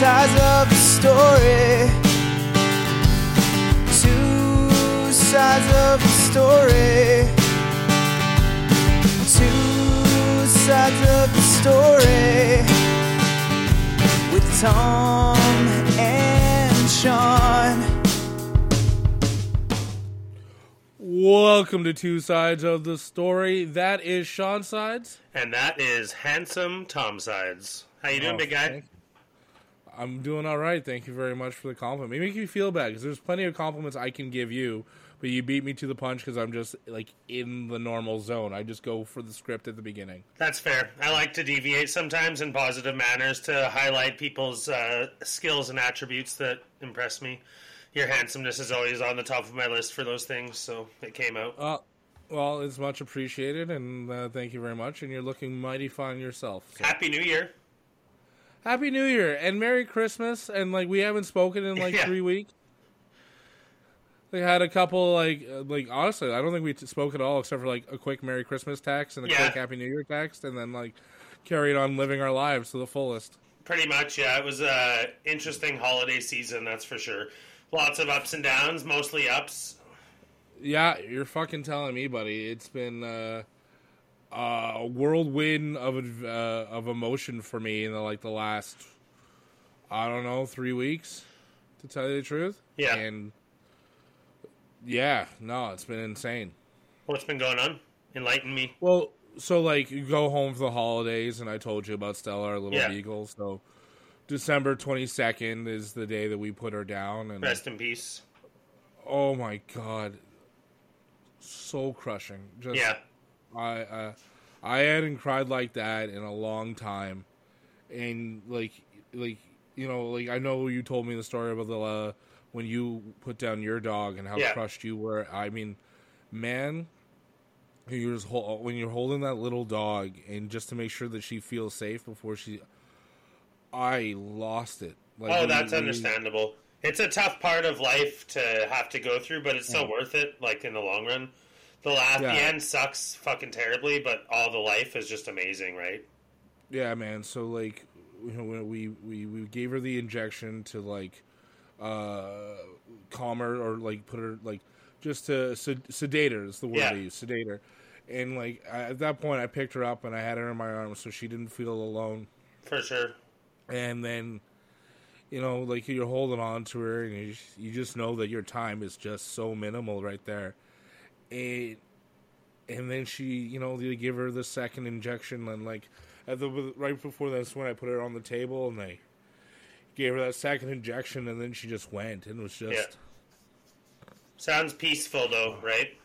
sides of the story. Two sides of the story. Two sides of the story. With Tom and Sean. Welcome to Two Sides of the Story. That is Sean Sides. And that is handsome Tom Sides. How you doing, Oh, big guy? I'm doing all right. Thank you very much for the compliment. It makes you feel bad because there's plenty of compliments I can give you, but you beat me to the punch because I'm just like in the normal zone. I just go for the script at the beginning. That's fair. I like to deviate sometimes in positive manners to highlight people's uh, skills and attributes that impress me. Your handsomeness is always on the top of my list for those things, so it came out. Uh, well, it's much appreciated, and uh, thank you very much. And you're looking mighty fine yourself. So. Happy New Year. Happy New Year and Merry Christmas. And like we haven't spoken in like Yeah. three weeks. They had a couple like uh, like honestly, I don't think we spoke at all except for like a quick Merry Christmas text and a Yeah. quick Happy New Year text, and then like carried on living our lives to the fullest. Pretty much, yeah. It was a interesting holiday season, that's for sure. Lots of ups and downs, mostly ups. Yeah, you're fucking telling me, buddy. It's been uh, a whirlwind of uh, of emotion for me in the, like the last I don't know three weeks, to tell you the truth. Yeah. and yeah, no, it's been insane. What's been going on? Enlighten me. Well, so like you go home for the holidays, and I told you about Stella, our little Yeah. beagle. So December twenty second is the day that we put her down, and Rest in peace. oh my god, so crushing. Just Yeah. I uh, I hadn't cried like that in a long time, and like like you know like I know you told me the story about the uh, when you put down your dog and how Yeah. crushed you were. I mean, man, you're just when you're holding that little dog and just to make sure that she feels safe before she, I lost it. Like, Oh, that's understandable. It's a tough part of life to have to go through, but it's so worth it. Like in the long run, the last Yeah. the end sucks fucking terribly, but all the life is just amazing, right? Yeah, man. So like, you know, we we we gave her the injection to like, uh, calm her or like put her like just to sed- sedate her is the word Yeah. I use, sedate her. And like I, at that point, I picked her up and I had her in my arms so she didn't feel alone. For sure. And then, you know, like you're holding on to her and you, you just know that your time is just so minimal right there. And and then she, you know, they give her the second injection, and like at the right before that's when I put her on the table, and they gave her that second injection, and then she just went, and it was just, Yeah. Sounds peaceful though, right?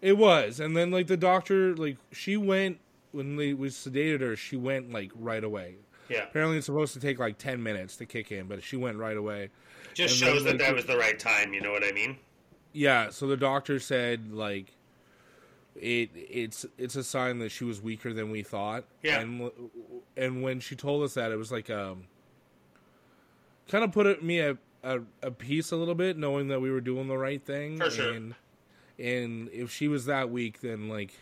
it was, and then like the doctor, like she went when they we sedated her, she went like right away. Yeah. Apparently, it's supposed to take like ten minutes to kick in, but she went right away. Just And then, shows that like, that the- was the right time. You know what I mean? Yeah, so the doctor said like it it's it's a sign that she was weaker than we thought. Yeah. And and when she told us that it was like um kind of put it, me at a, a piece a little bit knowing that we were doing the right thing For sure. and and if she was that weak then like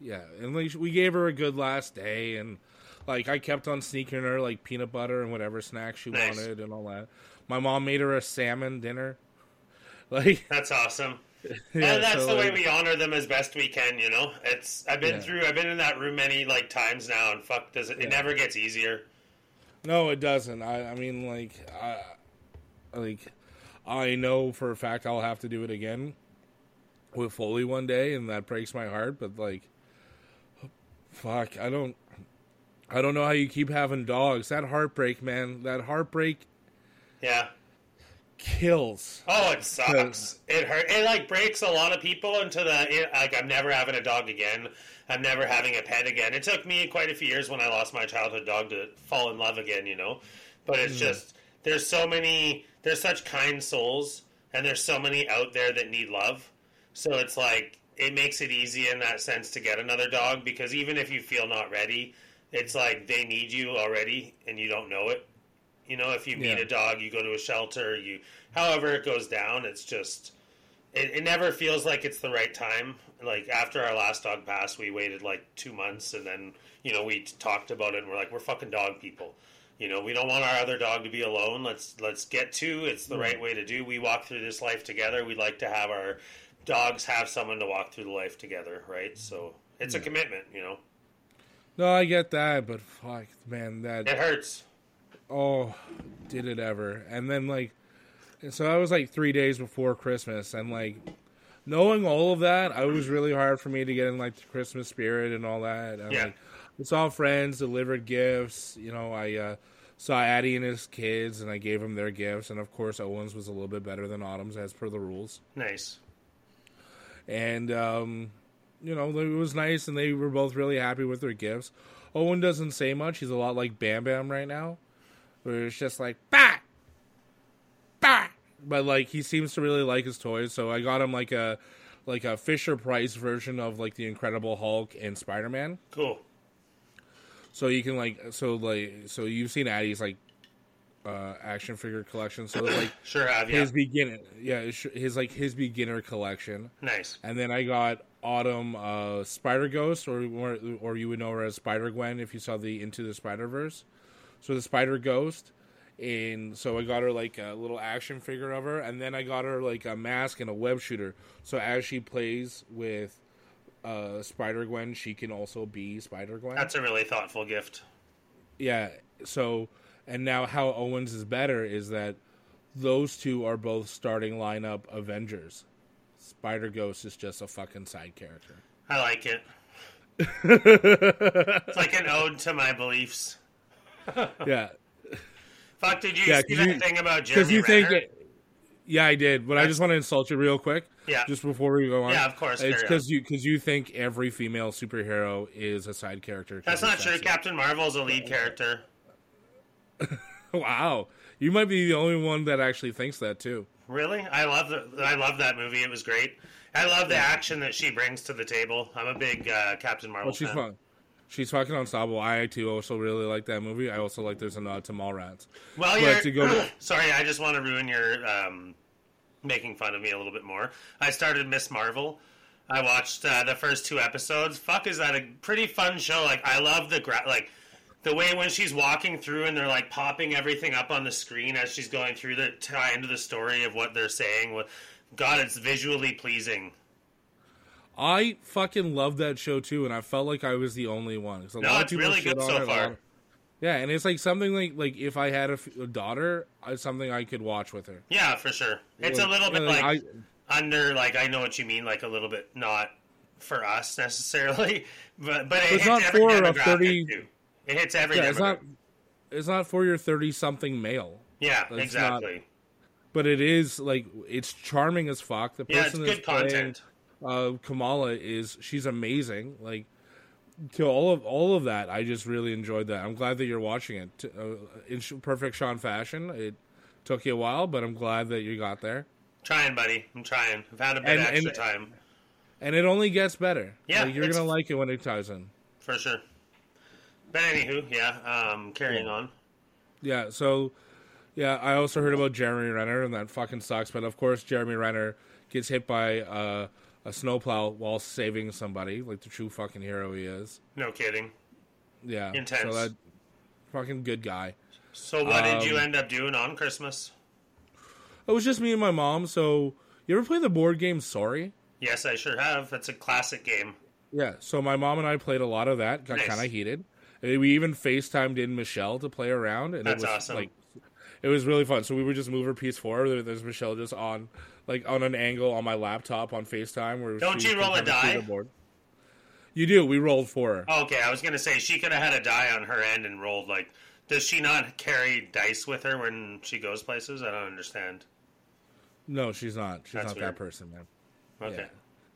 yeah, and like we gave her a good last day and like I kept on sneaking her like peanut butter and whatever snacks she Nice. wanted and all that. My mom made her a salmon dinner. Like That's awesome. Yeah, and that's so, the way like- we honor them as best we can. You know, it's I've been Yeah. through I've been in that room many like times now, and fuck, does it? It never gets easier. No, it doesn't. I, I mean, like, I, like, I know for a fact I'll have to do it again with Foley one day, and that breaks my heart. But like, fuck, I don't, I don't know how you keep having dogs. That heartbreak, man. That heartbreak Yeah. Kills. Oh, it sucks. It hurt. It like breaks a lot of people into the it, like. I'm never having a dog again. I'm never having a pet again. It took me quite a few years when I lost my childhood dog to fall in love again. You know, but it's hmm. just there's so many. There's such kind souls, and there's so many out there that need love. So it's like it makes it easy in that sense to get another dog because even if you feel not ready, it's like they need you already and you don't know it. You know, if you meet Yeah. a dog, you go to a shelter, you however it goes down, it's just it, it never feels like it's the right time. Like after our last dog passed, we waited like two months, and then you know we talked about it, and we're like, we're fucking dog people. You know, we don't want our other dog to be alone. Let's let's get two. It's the right hmm. way to do. We walk through this life together. We'd like to have our dogs have someone to walk through the life together, right? So it's a commitment, you know. No, I get that, but fuck, man, that It hurts. Oh, did it ever? And then like, so I was like three days before Christmas, and like, knowing all of that, it was really hard for me to get in like the Christmas spirit and all that. And, Yeah. like, I saw friends, delivered gifts. You know, I uh, saw Addie and his kids, and I gave them their gifts. And of course, Owens was a little bit better than Autumn's, as per the rules. Nice. and um, you know it was nice, and they were both really happy with their gifts. Owen doesn't say much; he's a lot like Bam Bam right now, where it's just like bah, bah. But like he seems to really like his toys, so I got him like a like a Fisher Price version of like the Incredible Hulk and Spider Man. Cool. So you can like so like so you've seen Addie's like uh action figure collection, so it's like Sure have, yeah. his beginner, yeah, his his, like his beginner collection. Nice. And then I got Autumn uh, Spider Ghost, or, or or you would know her as Spider Gwen if you saw the Into the Spider Verse. So the Spider Ghost, and so I got her like a little action figure of her, and then I got her like a mask and a web shooter. So as she plays with uh, Spider Gwen, she can also be Spider Gwen. That's a really thoughtful gift. Yeah. So, and now how Owens is better is that those two are both starting lineup Avengers. Spider Ghost is just a fucking side character. I like it. it's like an ode to my beliefs. Yeah, Fuck, did you Yeah, see that you- thing about because Jeremy you think Renner? it. Yeah, I did, but I just want to insult you real quick. Yeah. Just before we go on. Yeah, of course, It's because you because you think every female superhero is a side character. That's not true. sexy. Captain Marvel's a lead character. Wow, you might be the only one that actually thinks that too. Really? I love the I love that movie. It was great. I love the action that she brings to the table. I'm a big uh, Captain Marvel Well, she's fan. fun. She's fucking unstoppable. I too also really like that movie. I also like there's a nod to Mallrats. Well, you're to go- sorry. I just want to ruin your um, making fun of me a little bit more. I started Miss Marvel. I watched uh, the first two episodes. Fuck, is that a pretty fun show? Like, I love the gra- like the way when she's walking through and they're like popping everything up on the screen as she's going through the tie into the story of what they're saying. God, it's visually pleasing. I fucking love that show too, and I felt like I was the only one. 'Cause a No, lot of people really good so far. lot- Yeah, and it's like something like like if I had a, f- a daughter, it's something I could watch with her. Yeah, for sure. It's a little bit yeah, like I, under like I know what you mean, like a little bit not for us necessarily, but but it It's hits not every for a 30 too. It hits every yeah, it's not it's not for your thirty something male, yeah, it's exactly. but it is like it's charming as fuck. The yeah, it's person good playing content. Uh, Kamala is she's amazing. Like to all of all of that, I just really enjoyed that. I'm glad that you're watching it uh, in perfect Sean fashion. It took you a while, but I'm glad that you got there, Trying, buddy. I'm trying. I've had a bit And- of extra and- time and it only gets better. Yeah, like, you're gonna like it when it ties in. for sure. But anywho, yeah. Um, carrying on. Yeah, so yeah, I also heard about Jeremy Renner, and that fucking sucks. But of course, Jeremy Renner gets hit by uh, a snowplow while saving somebody, like the true fucking hero he is. No kidding. Yeah, Intense. So that fucking good guy. So what did you Um, end up doing on Christmas? It was just me and my mom. So you ever play the board game Sorry? Yes, I sure have. That's a classic game. Yeah. So my mom and I played a lot of that. Got Nice. kind of heated. We even FaceTimed in Michelle to play around, and That's it was awesome. like it was really fun. So we would just move her piece forward. There's Michelle just on like on an angle on my laptop on FaceTime. Where Don't you roll a die? You do. We rolled for her. Okay, I was gonna say she could have had a die on her end and rolled. Like, does she not carry dice with her when she goes places? I don't understand. No, she's not. She's That's not weird. that person, man. Okay, Yeah.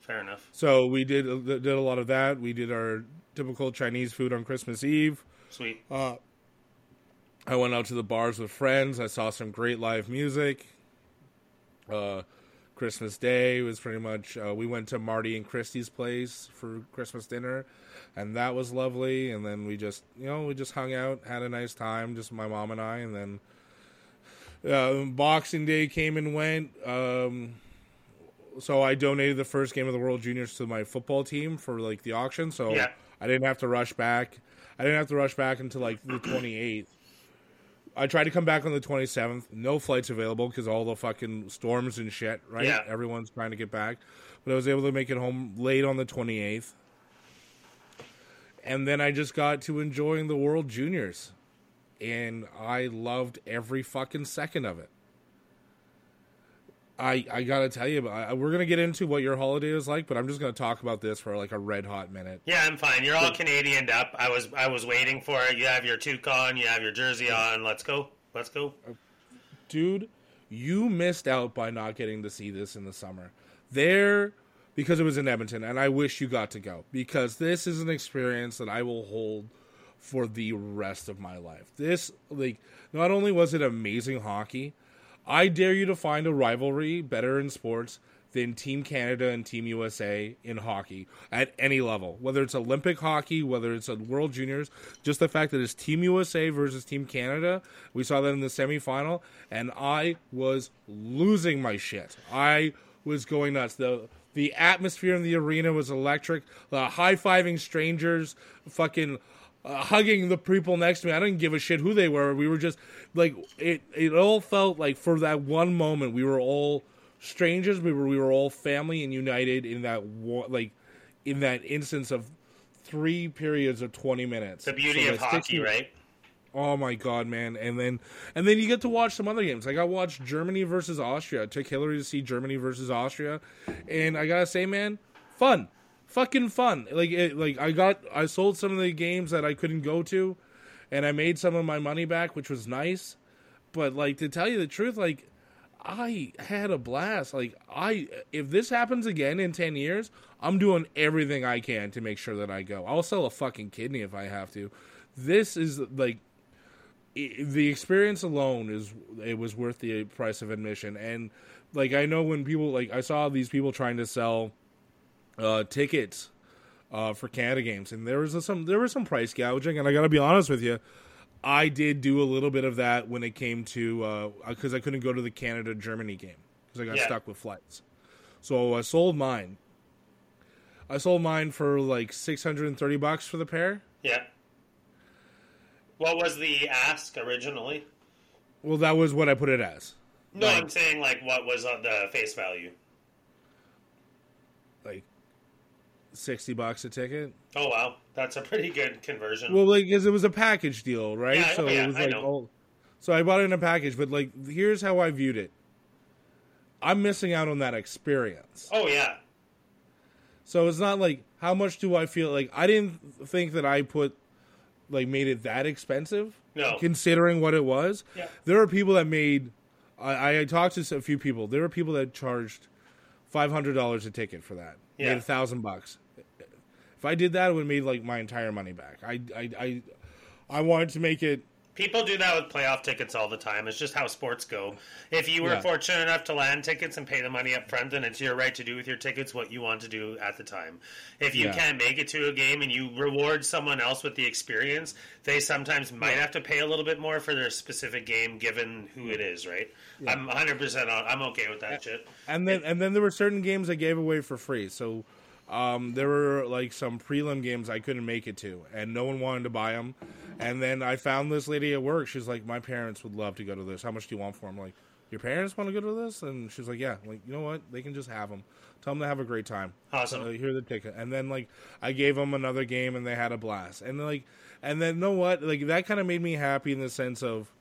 fair enough. So we did did a lot of that. We did our typical Chinese food on Christmas Eve. Sweet. Uh, I went out to the bars with friends. I saw some great live music. Uh, Christmas Day was pretty much. Uh, we went to Marty and Christie's place for Christmas dinner, and that was lovely. And then we just, you know, we just hung out, had a nice time, just my mom and I. And then uh, Boxing Day came and went. Um, so I donated the first game of the World Juniors to my football team for like the auction. So Yeah. I didn't have to rush back. I didn't have to rush back until like the 28th. I tried to come back on the 27th. No flights available because all the fucking storms and shit. Right? Yeah. Everyone's trying to get back, but I was able to make it home late on the 28th. And then I just got to enjoying the World Juniors, and I loved every fucking second of it. I I gotta tell you, I, we're gonna get into what your holiday was like, but I'm just gonna talk about this for like a red hot minute. Yeah, I'm fine. You're all Canadianed up. I was I was waiting for it. You have your toucan, you have your jersey on. Let's go. Let's go. Uh, dude, you missed out by not getting to see this in the summer. There, because it was in Edmonton, and I wish you got to go because this is an experience that I will hold for the rest of my life. This, like, not only was it amazing hockey, I dare you to find a rivalry better in sports than Team Canada and Team USA in hockey at any level. Whether it's Olympic hockey, whether it's World Juniors, just the fact that it's Team USA versus Team Canada. We saw that in the semifinal, and I was losing my shit. I was going nuts. The the atmosphere in the arena was electric. The high fiving strangers, fucking uh, hugging the people next to me. I didn't give a shit who they were. We were just like it. It all felt like for that one moment we were all strangers. We were we were all family and united in that wa- like in that instance of three periods of twenty minutes. The beauty So of hockey, right? Oh my god, man! And then and then you get to watch some other games. Like I watched Germany versus Austria. I took Hillary to see Germany versus Austria, and I gotta say, man, fun, fucking fun. Like it, like I got I sold some of the games that I couldn't go to, and I made some of my money back, which was nice. But like to tell you the truth, like I had a blast. Like I if this happens again in 10 years, I'm doing everything I can to make sure that I go. I'll sell a fucking kidney if I have to. This is like the experience alone is it was worth the price of admission and like I know when people like I saw these people trying to sell uh tickets uh for Canada games and there was some there was some price gouging and I got to be honest with you I did do a little bit of that when it came to because I couldn't go to the Canada Germany game because I got Yeah. stuck with flights. So I sold mine. I sold mine for like six hundred and thirty bucks for the pair. Yeah. What was the ask originally? Well, that was what I put it as, No, Like- I'm saying like what was uh, the face value? 60 bucks a ticket. Oh wow, that's a pretty good conversion. Well, like cuz it was a package deal, right? Yeah, so yeah, it was like I oh, So I bought it in a package, but like here's how I viewed it. I'm missing out on that experience. Oh yeah. So it's not like how much do I feel like I didn't think that I put like made it that expensive. No. Considering what it was. Yeah. There are people that made I, I talked to a few people. There were people that charged five hundred dollars a ticket for that. Yeah. A thousand bucks. If I did that, it would have made like my entire money back. I I I, I wanted to make it people do that with playoff tickets all the time. It's just how sports go. If you were Yeah. fortunate enough to land tickets and pay the money up front, then it's your right to do with your tickets what you want to do at the time. If you Yeah. can't make it to a game and you reward someone else with the experience, they sometimes might have to pay a little bit more for their specific game, given who it is. Right? I'm 100 percent on. I'm okay with that shit. and then and then there were certain games I gave away for free. So um, there were like some prelim games I couldn't make it to, and no one wanted to buy them. And then I found this lady at work. She's like, "My parents would love to go to this. How much do you want for them?" I'm like, "Your parents want to go to this?" And she's like, "Yeah." I'm like, you know what? They can just have them. Tell them to have a great time. Awesome. So, here's the ticket. And then like I gave them another game, and they had a blast. And like, and then you know what? Like that kind of made me happy in the sense of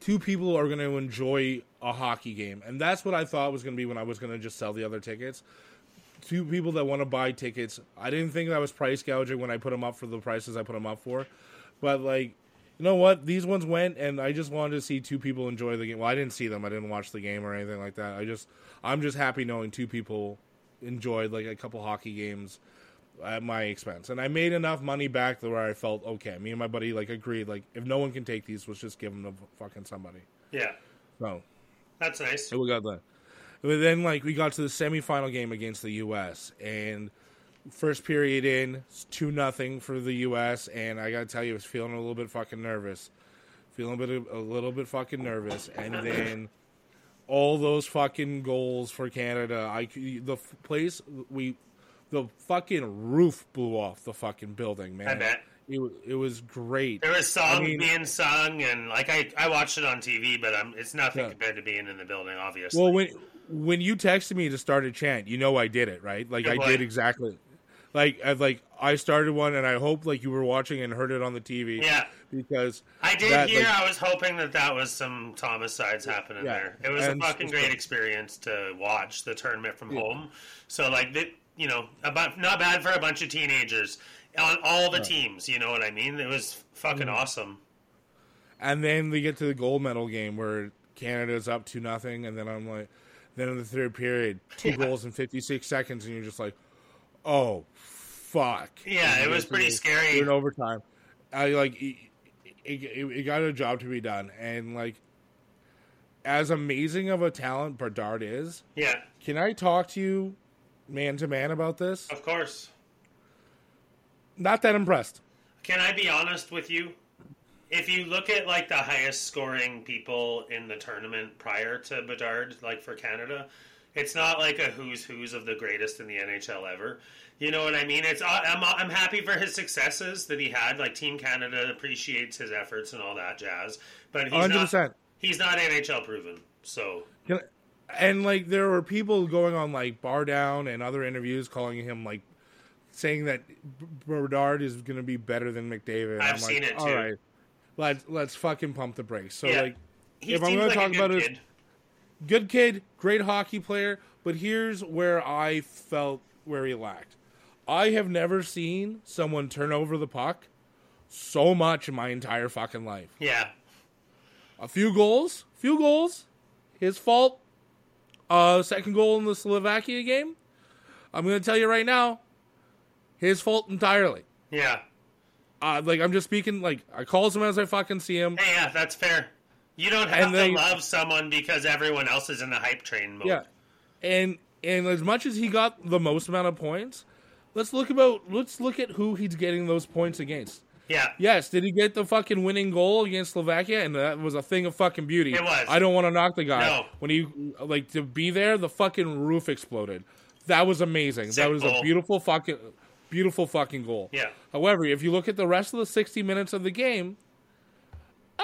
two people are going to enjoy a hockey game, and that's what I thought was going to be when I was going to just sell the other tickets. Two people that want to buy tickets. I didn't think that was price gouging when I put them up for the prices I put them up for, but like, you know what? These ones went, and I just wanted to see two people enjoy the game. Well, I didn't see them. I didn't watch the game or anything like that. I just, I'm just happy knowing two people enjoyed like a couple hockey games at my expense, and I made enough money back to where I felt okay. Me and my buddy like agreed, like if no one can take these, let's just give them to fucking somebody. Yeah, So that's nice. we got that. But then like we got to the semifinal game against the U.S. and first period in it's two nothing for the U.S. and I gotta tell you, I was feeling a little bit fucking nervous, feeling a bit a little bit fucking nervous, and then all those fucking goals for Canada. I the f- place we the fucking roof blew off the fucking building, man. I bet. it, it was great. There was songs I mean- being sung, and like I, I watched it on TV, but um, it's nothing Yeah. compared to being in the building, obviously. Well, when when you texted me to start a chant, you know I did it, right? Like Good I boy. did exactly. Like I like I started one, and I hope like you were watching and heard it on the TV. yeah, because I did that, hear. like- I was hoping that that was some Thomas sides happening Yeah. there. It was And a fucking great experience to watch the tournament from home. So like, the, you know, about not bad for a bunch of teenagers on all the teams. You know what I mean? It was fucking Mm-hmm. awesome. and then we get to the gold medal game where Canada's up to nothing, and then I'm like, then in the third period, two Yeah. goals in 56 seconds, and you're just like, oh fuck. Yeah, it was pretty scary. In overtime. I like it, it, it got a job to be done, and like as amazing of a talent Bedard is, Yeah, can I talk to you man to man about this? of course. Not that impressed. Can I be honest with you? If you look at like the highest scoring people in the tournament prior to Bedard, like for Canada, it's not like a who's who's of the greatest in the NHL ever. You know what I mean? It's uh, I'm uh, I'm happy for his successes that he had. Like Team Canada appreciates his efforts and all that jazz, but he's Hundred not percent. he's not NHL proven. So And like there were people going on like Bar Down and other interviews calling him like saying that B- Bedard is going to be better than McDavid. I've I'm seen like, it, too. right, let's let's fucking pump the brakes. So Yeah. like, he If I'm seems gonna talk about his- kid. good kid, great hockey player, but here's where I felt where he lacked. I have never seen someone turn over the puck so much in my entire fucking life. Yeah, A few goals, few goals, his fault. Uh, second goal in the Slovakia game. I'm gonna tell you right now, his fault entirely. yeah. Uh, like I'm just speaking. Like I calls him as I fucking see him. Hey, yeah, that's fair. You don't have And they- to love someone because everyone else is in the hype train mode. Yeah, and and as much as he got the most amount of points, let's look about let's look at who he's getting those points against. yeah. Yes, did he get the fucking winning goal against Slovakia? And that was a thing of fucking beauty. It was. I don't want to knock the guy. No. When he like to be there, the fucking roof exploded. That was amazing. Sick that was goal. a beautiful fucking beautiful fucking goal. Yeah. However, if you look at the rest of the 60 minutes of the game, uh,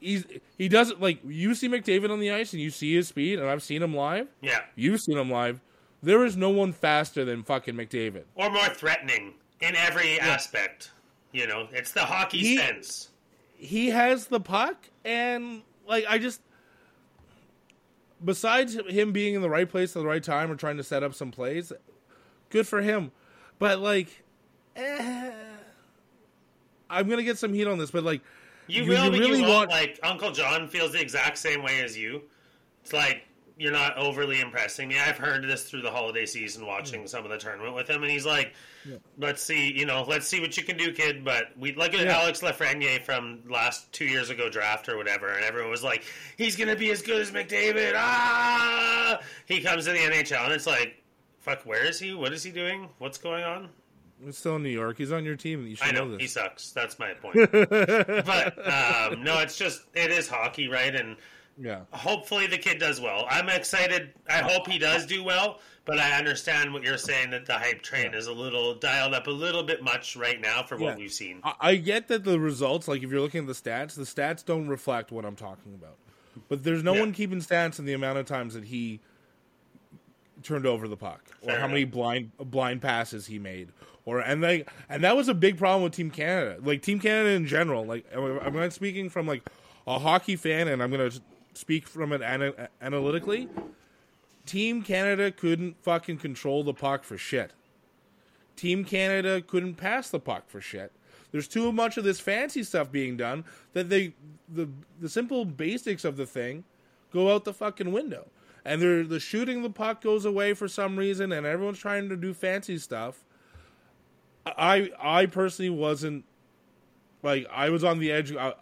he's he doesn't like you see McDavid on the ice and you see his speed, and I've seen him live. Yeah. You've seen him live. There is no one faster than fucking McDavid. Or more threatening in every aspect. You know, it's the hockey He- sense. he has the puck and like I just besides him being in the right place at the right time or trying to set up some plays, good for him. But like eh, I'm gonna get some heat on this, but like You, You- will, you really you want- Like, Uncle John feels the exact same way as you. It's like, you're not overly impressing me. I've heard this through the holiday season watching some of the tournament with him, and he's like, let's see, you know, let's see what you can do, kid. But we look at Yeah. Alex Lafreniere from last two years ago draft or whatever, and everyone was like, he's going to be as good as McDavid. Ah! He comes to the NHL, and it's like, fuck, where is he? What is he doing? What's going on? He's still in New York. He's on your team. You should I know, know he sucks. That's my point. but um, no, it's just it is hockey, right? And Yeah. hopefully the kid does well. I'm excited. I hope he does do well. But I understand what you're saying that the hype train is a little dialed up a little bit much right now for what Yeah. we've seen. I, I get that the results, like if you're looking at the stats, the stats don't reflect what I'm talking about. But there's no Yeah. one keeping stats in the amount of times that he turned over the puck, or Fair how many blind blind passes he made, or and they and that was a big problem with Team Canada, like Team Canada in general. Like I'm not speaking from like a hockey fan, and I'm going to speak from it ana- analytically. Team Canada couldn't fucking control the puck for shit. Team Canada couldn't pass the puck for shit. There's too much of this fancy stuff being done that they the the simple basics of the thing go out the fucking window. And they're the shooting the puck goes away for some reason and everyone's trying to do fancy stuff. I I personally wasn't like I was on the edge I,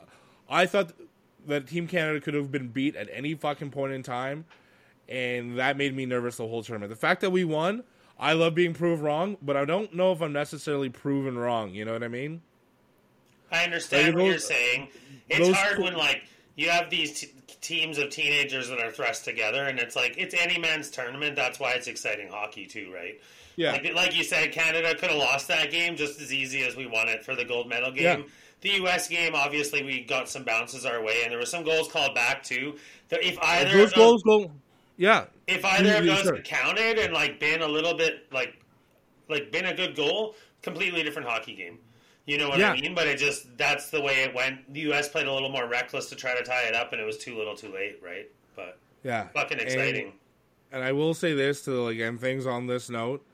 I thought that Team Canada could have been beat at any fucking point in time and that made me nervous the whole tournament. The fact that we won, I love being proved wrong, but I don't know if I'm necessarily proven wrong. You know what I mean? I understand Like, what you're saying. It's hard co- when like you have these t- teams of teenagers that are thrust together, and it's like it's any man's tournament. That's why it's exciting hockey too, right? Yeah. Like, like you said, Canada could have lost that game just as easy as we won it for the gold medal game. Yeah. The U.S. game, obviously, we got some bounces our way, and there were some goals called back too. If either those of those, goals go. Yeah, if either of those sure. counted and like been a little bit like like been a good goal, completely different hockey game. You know what Yeah. I mean? But it just that's the way it went. The U.S. played a little more reckless to try to tie it up, and it was too little, too late, right? But yeah. fucking exciting. And I will say this to like end things on this note: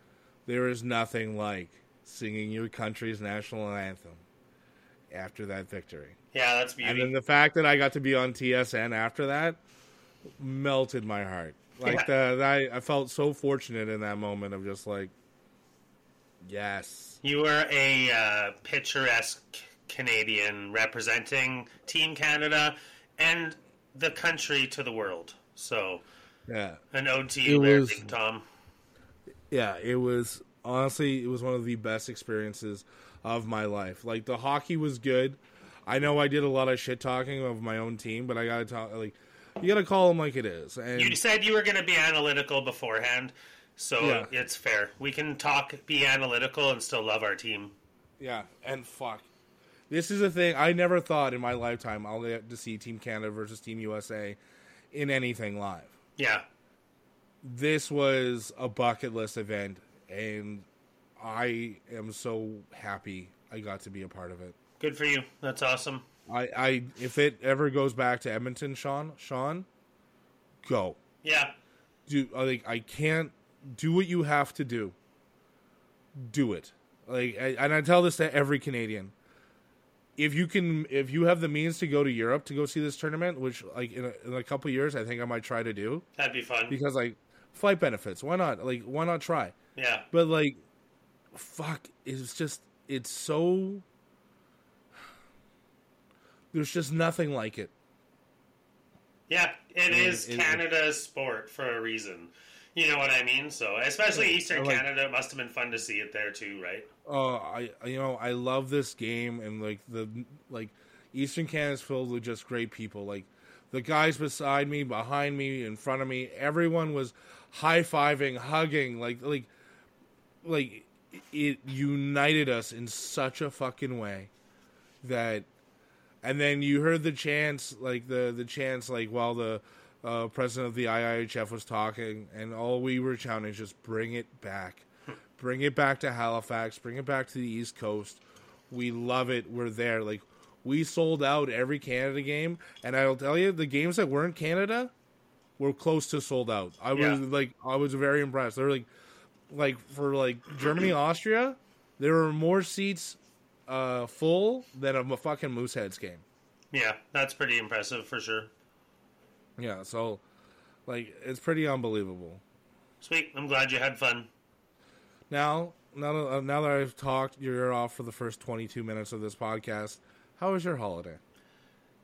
there is nothing like singing your country's national anthem after that victory. yeah, that's beautiful. And then the fact that I got to be on TSN after that melted my heart. Like the, that, I felt so fortunate in that moment of just like, yes, You were a uh, picturesque Canadian representing Team Canada and the country to the world. So yeah, an ode to you, was- Big Tom. yeah. It was honestly, it was one of the best experiences of my life. Like the hockey was good. I know I did a lot of shit talking of my own team, but I gotta talk like you gotta call them like it is. And You said you were going to be analytical beforehand, so Yeah. it's fair. We can talk, be analytical, and still love our team. Yeah, and fuck. This is a thing I never thought in my lifetime I'll get to see Team Canada versus Team USA in anything live. Yeah, This was a bucket list event, and I am so happy I got to be a part of it. good for you. That's awesome. I, I if it ever goes back to Edmonton, Sean, Sean, go. Yeah, Dude, I like I can't do what you have to do. Do it. Like I, and I tell this to every Canadian. If you can if you have the means to go to Europe to go see this tournament, which like in a, in a couple years I think I might try to do that'd be fun. because like flight benefits, why not? Like why not try? Yeah, But like fuck, it's just it's so there's just nothing like it. yeah, it is it- it- Canada's sport for a reason. You know what I mean? So, especially Eastern like- Canada, it must have been fun to see it there too, right? Oh, I you know I love this game and like the like Eastern Canada is filled with just great people. Like the guys beside me, behind me, in front of me, everyone was high fiving, hugging, like like like it united us in such a fucking way that. And then you heard the chants, like the the chants, like while the uh, president of the IIHF was talking, and all we were shouting is just bring it back, bring it back to Halifax, bring it back to the East Coast. We love it. We're there. Like we sold out every Canada game, and I'll tell you, the games that weren't Canada were close to sold out. I was like, I was very impressed. They're like, like for like Germany, Austria, there were more seats uh, full than a fucking Mooseheads game. Yeah, that's pretty impressive for sure. Yeah, so like it's pretty unbelievable. Sweet. I'm glad you had fun. Now, now that, uh, now that I've talked your ear off for the first 22 minutes of this podcast, how was your holiday?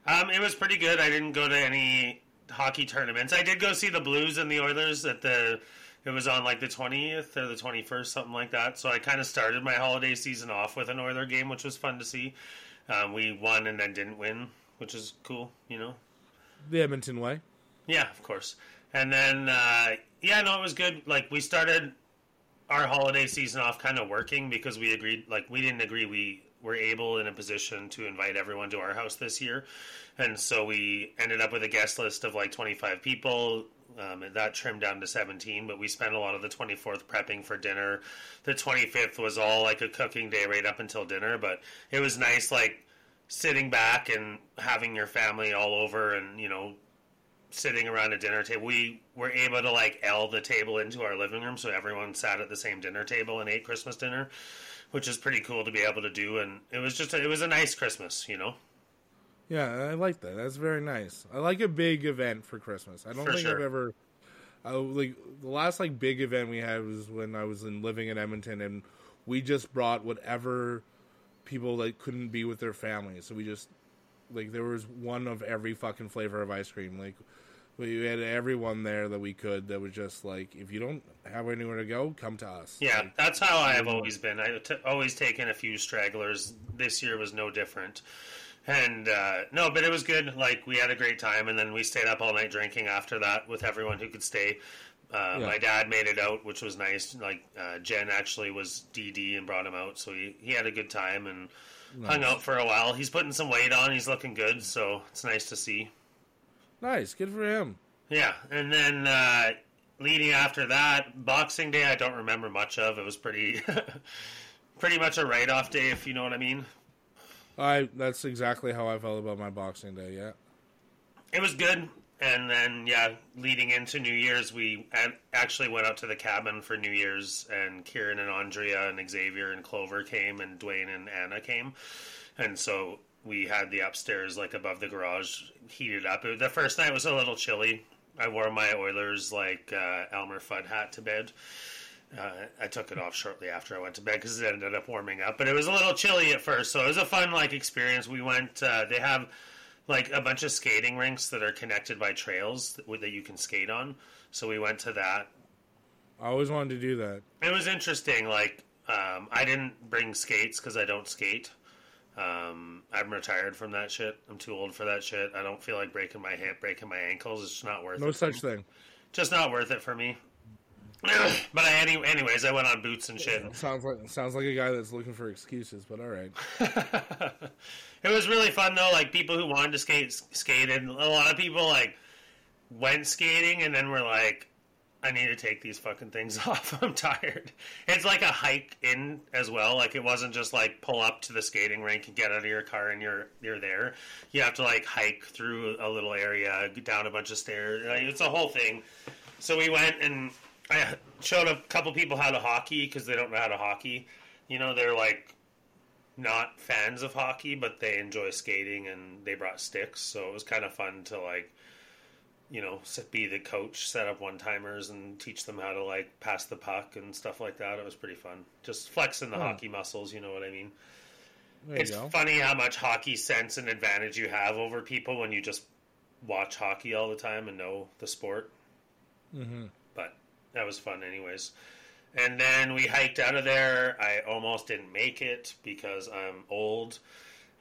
Um, it was pretty good. I didn't go to any hockey tournaments. I did go see the Blues and the Oilers at the. It was on like the twentieth or the twenty first, something like that. So I kind of started my holiday season off with an Oiler game, which was fun to see. Um, we won and then didn't win, which is cool, you know. The Edmonton way. Yeah, of course. And then, uh, yeah, no, it was good. Like, we started our holiday season off kind of working because we agreed, like, we didn't agree we were able in a position to invite everyone to our house this year. And so we ended up with a guest list of like 25 people. Um, that trimmed down to 17, but we spent a lot of the 24th prepping for dinner. The 25th was all like a cooking day right up until dinner, but it was nice, like, sitting back and having your family all over and, you know, sitting around a dinner table. We were able to like L the table into our living room, so everyone sat at the same dinner table and ate Christmas dinner, which is pretty cool to be able to do. And it was just a, it was a nice Christmas, you know. Yeah, I like that. That's very nice. I like a big event for Christmas. I don't For think sure. I've ever. I, like the last like big event we had was when I was in living in Edmonton, and we just brought whatever people that couldn't be with their families. So we just like there was one of every fucking flavor of ice cream. Like we had everyone there that we could. That was just like if you don't have anywhere to go, come to us. Yeah, Like, that's how I have always been. I've always taken a few stragglers. This year was no different. And uh, no, but it was good. Like we had a great time, and then we stayed up all night drinking after that with everyone who could stay. Uh, Yeah. My dad made it out, which was nice. Like uh, Jen actually was DD and brought him out, so he, he had a good time and hung out for a while. He's putting some weight on. He's looking good, so it's nice to see. Nice, good for him. Yeah, and then uh, leading after that, Boxing Day, I don't remember much of. It was pretty, pretty much a write-off day, if you know what I mean. I that's exactly how I felt about my Boxing Day. Yeah. It was good, and then yeah, leading into New Year's, we actually went out to the cabin for New Year's, and Kieran and Andrea and Xavier and Clover came, and Dwayne and Anna came, and so we had the upstairs like above the garage heated up. It, the first night was a little chilly. I wore my Oilers like uh, Elmer Fudd hat to bed. Uh, I took it off shortly after I went to bed because it ended up warming up. But it was a little chilly at first, so it was a fun like experience. We went. Uh, they have like a bunch of skating rinks that are connected by trails that, that you can skate on. So we went to that. I always wanted to do that. It was interesting. Like um, I didn't bring skates because I don't skate. Um, I'm retired from that shit. I'm too old for that shit. I don't feel like breaking my hip, breaking my ankles. It's just not worth No it. No such thing. Just not worth it for me. But I, any, anyways, I went on boots and shit. Sounds like sounds like a guy that's looking for excuses, but all right. it was really fun though. Like people who wanted to skate skated. A lot of people like went skating and then were like, "I need to take these fucking things off. I'm tired." It's like a hike in as well. Like it wasn't just like pull up to the skating rink and get out of your car and you're you're there. You have to like hike through a little area, down a bunch of stairs. Like, it's a whole thing. So we went and I showed a couple people how to hockey because they don't know how to hockey. You know, they're like not fans of hockey, but they enjoy skating and they brought sticks. So it was kind of fun to like, you know, be the coach, set up one timers and teach them how to like pass the puck and stuff like that. It was pretty fun. Just flexing the Hmm. hockey muscles, you know what I mean? There It's funny how much hockey sense and advantage you have over people when you just watch hockey all the time and know the sport. Mm-hmm. But that was fun, anyways. And then we hiked out of there. I almost didn't make it because I'm old,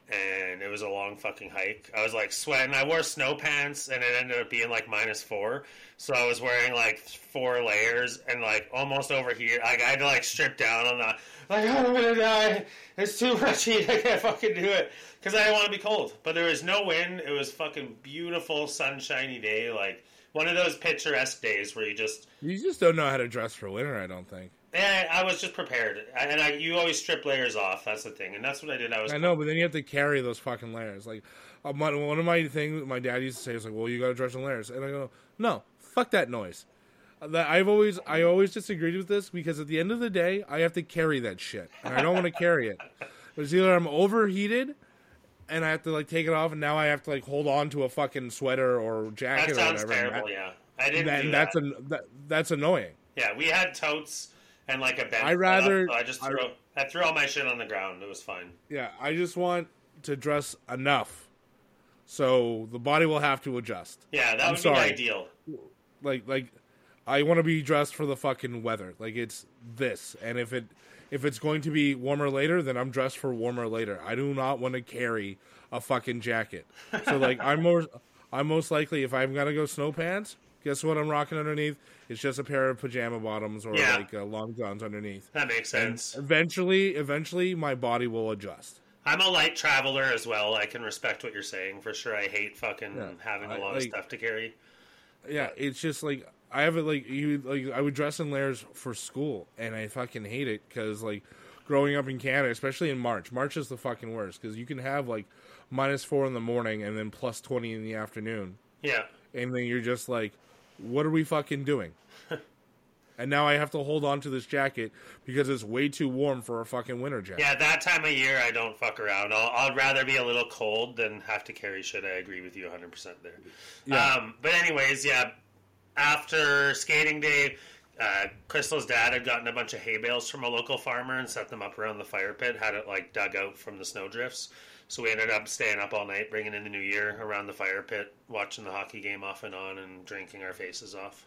and it was a long fucking hike. I was like sweating. I wore snow pants, and it ended up being like minus four. So I was wearing like four layers, and like almost over here. Like, I had to like strip down on the. Like oh, I'm gonna die. It's too much heat. I can't fucking do it because I didn't want to be cold. But there was no wind. It was fucking beautiful, sunshiny day. Like one of those picturesque days where you just You just don't know how to dress for winter. I don't think. yeah, I was just prepared, and I, you always strip layers off. That's the thing, and that's what I did. I was I know, but then you have to carry those fucking layers. Like uh, my, one of my things, my dad used to say is like, "Well, you got to dress in layers," and I go, "No, fuck that noise." Uh, That I've always, I always disagreed with this because at the end of the day, I have to carry that shit, and I don't want to carry it. It's either I'm overheated, and I have to like take it off, and now I have to like hold on to a fucking sweater or jacket that or sounds whatever. and terrible. that- yeah, I didn't and do that's an, that, that's annoying. yeah, we had totes and like a bench. I rather- so I just I- threw I, threw all my shit on the ground. It was fine. Yeah, I just want to dress enough, so the body will have to adjust. Yeah, that I'm would sorry. be ideal. like like I want to be dressed for the fucking weather. Like it's this, and if it if it's going to be warmer later, then I'm dressed for warmer later. I do not want to carry a fucking jacket. So like I'm more I'm most likely if I'm gonna go snow pants. Guess what I'm rocking underneath? It's just a pair of pajama bottoms or Yeah. like uh, long johns underneath. That makes And sense. eventually, eventually, my body will adjust. I'm a light traveler as well. I can respect what you're saying for sure. I hate fucking Yeah, having a lot of stuff to carry. Yeah, it's just like I have it like you like I would dress in layers for school, and I fucking hate it because like growing up in Canada, especially in March, March is the fucking worst because you can have like minus four in the morning and then plus twenty in the afternoon, Yeah, and then you're just like, what are we fucking doing? and now I have to hold on to this jacket because it's way too warm for a fucking winter jacket. yeah. That time of year, I don't fuck around. I'll, I'd rather be a little cold than have to carry shit. I agree with you 100 percent there. Yeah. Um, but anyways, yeah. After skating day, uh, Crystal's dad had gotten a bunch of hay bales from a local farmer and set them up around the fire pit. Had it like dug out from the snow drifts. So we ended up staying up all night, bringing in the new year around the fire pit, watching the hockey game off and on, and drinking our faces off.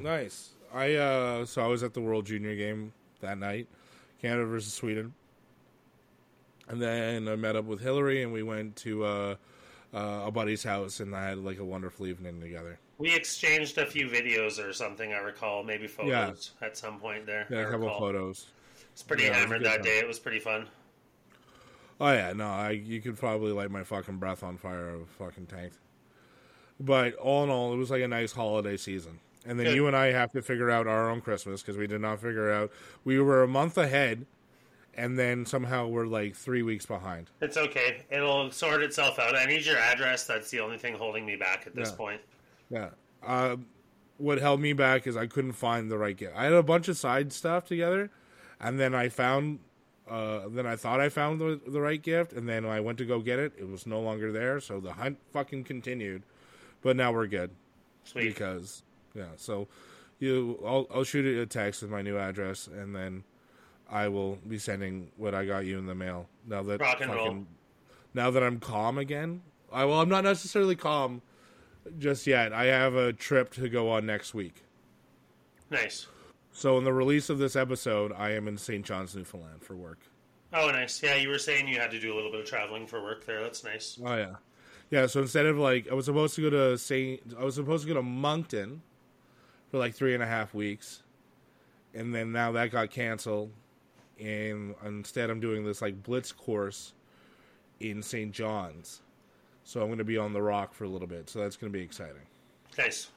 Nice. I uh so I was at the World Junior game that night, Canada versus Sweden. And then I met up with Hillary and we went to uh uh, a buddy's house, and I had like a wonderful evening together. We exchanged a few videos or something. I recall, maybe photos at some point there. Yeah, I a couple recall. photos. It's pretty Yeah, it hammered good that time. day. It was pretty fun. Oh yeah, no, I you could probably light my fucking breath on fire of fucking tanked. But all in all, it was like a nice holiday season. And then Good. you and I have to figure out our own Christmas because we did not figure out. We were a month ahead, and then somehow we're like three weeks behind. It's okay. It'll sort itself out. I need your address. That's the only thing holding me back at this Yeah. point. Yeah. Uh, what held me back is I couldn't find the right gift. I had a bunch of side stuff together, and then I found. Uh, then I thought I found the the right gift, and then I went to go get it, it was no longer there. So the hunt fucking continued, but now we're good Sweet. because yeah. So you, I'll I'll shoot you a text with my new address, and then I will be sending what I got you in the mail. Now that Rock and roll. now that I'm calm again. I well, I'm not necessarily calm just yet. I have a trip to go on next week. Nice. So in the release of this episode, I am in St. John's, Newfoundland for work. Oh, nice. Yeah, you were saying you had to do a little bit of traveling for work there. That's nice. Oh yeah, yeah. So instead of like, I was supposed to go to Saint, I was supposed to go to Moncton for like three and a half weeks, and then now that got canceled, and instead I'm doing this like blitz course in St. John's. So I'm going to be on the rock for a little bit. So that's going to be exciting. Nice.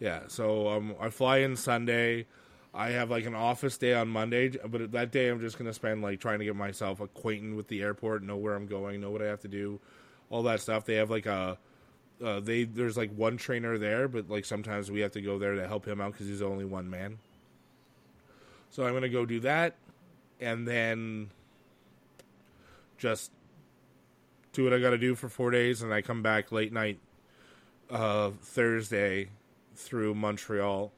Yeah, so um, I fly in Sunday. I have like an office day on Monday, but that day I'm just gonna spend like trying to get myself acquainted with the airport, know where I'm going, know what I have to do, all that stuff. They have like a, uh, they there's like one trainer there, but like sometimes we have to go there to help him out because he's only one man. So I'm gonna go do that, and then just do what I got to do for four days, and I come back late night uh, Thursday through Montreal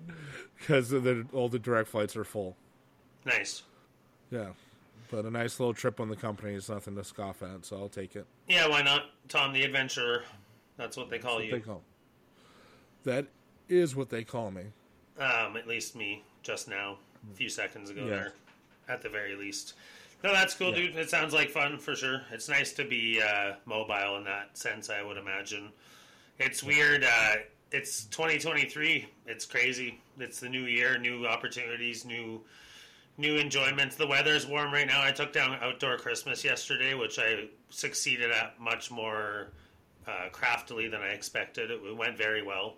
because the all the direct flights are full. Nice. Yeah, but a nice little trip on the company is nothing to scoff at, so I'll take it. Yeah, why not? Tom the Adventurer. That's what they call What you. they call. That is what they call me. Um, at least me just now, a few seconds ago Yeah. there, at the very least. No, that's cool, Yeah. dude. It sounds like fun for sure. It's nice to be uh, mobile in that sense. I would imagine. It's weird. Uh, it's 2023. It's crazy. It's the new year, new opportunities, new new enjoyments. The weather's warm right now. I took down outdoor Christmas yesterday, which I succeeded at much more uh, craftily than I expected. It went very well.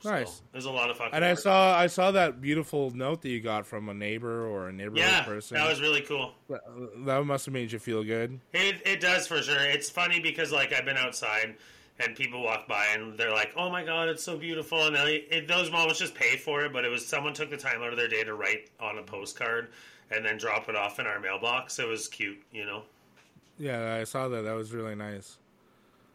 So, Nice. There's a lot of fucking. And I saw I saw that beautiful note that you got from a neighbor or a neighborhood Yeah, person. that was really cool. That- that must have made you feel good. It it does for sure. It's funny because like I've been outside and people walk by and they're like, "Oh my god, it's so beautiful," and they, it, those moments just pay for it. But it was someone took the time out of their day to write on a postcard and then drop it off in our mailbox. It was cute, you know. Yeah, I saw that. That was really nice.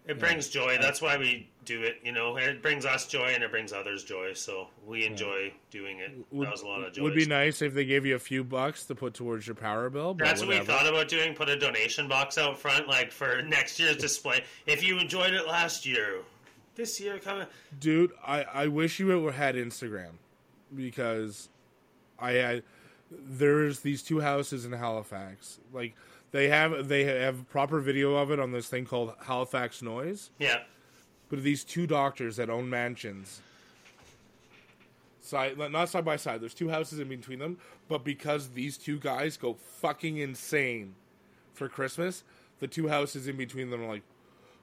It brings joy. That's why we do it. You know, it brings us joy and it brings others joy. So we enjoy doing it. Would, that was a lot of joy. would be nice if they gave you a few bucks to put towards your power bill. That's what we thought about doing. Put a donation box out front, like for next year's display. If you enjoyed it last year, this year come. Dude, I, I wish you had Instagram because I had there's these two houses in Halifax. Like they have they have proper video of it on this thing called Halifax Noise. Yeah, But these two doctors that own mansions, side not side by side. There's two houses in between them, but because these two guys go fucking insane for Christmas, the two houses in between them are like,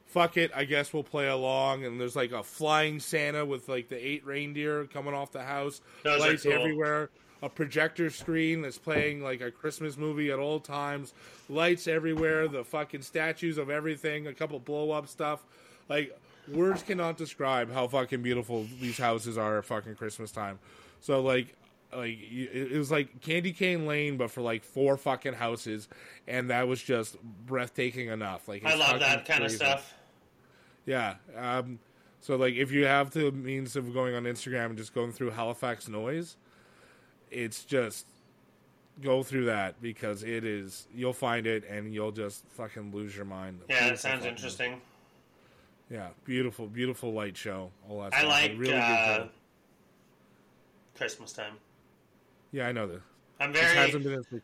"Fuck it, I guess we'll play along." And there's like a flying Santa with like the eight reindeer coming off the house, Those lights cool. everywhere. A projector screen that's playing like a Christmas movie at all times, lights everywhere, the fucking statues of everything, a couple blow up stuff. Like words cannot describe how fucking beautiful these houses are at fucking Christmas time. So like like it was like Candy Cane Lane, but for like four fucking houses, and that was just breathtaking enough. Like I love that kind of stuff. Yeah. Um, so like if you have the means of going on Instagram and just going through Halifax Noise, it's just go through that because it is you'll find it and you'll just fucking lose your mind. Yeah, Beautiful that sounds fucking- interesting. Yeah, beautiful, beautiful light show. All that. I stuff. like really uh. Christmas time. Yeah, I know this. I'm very.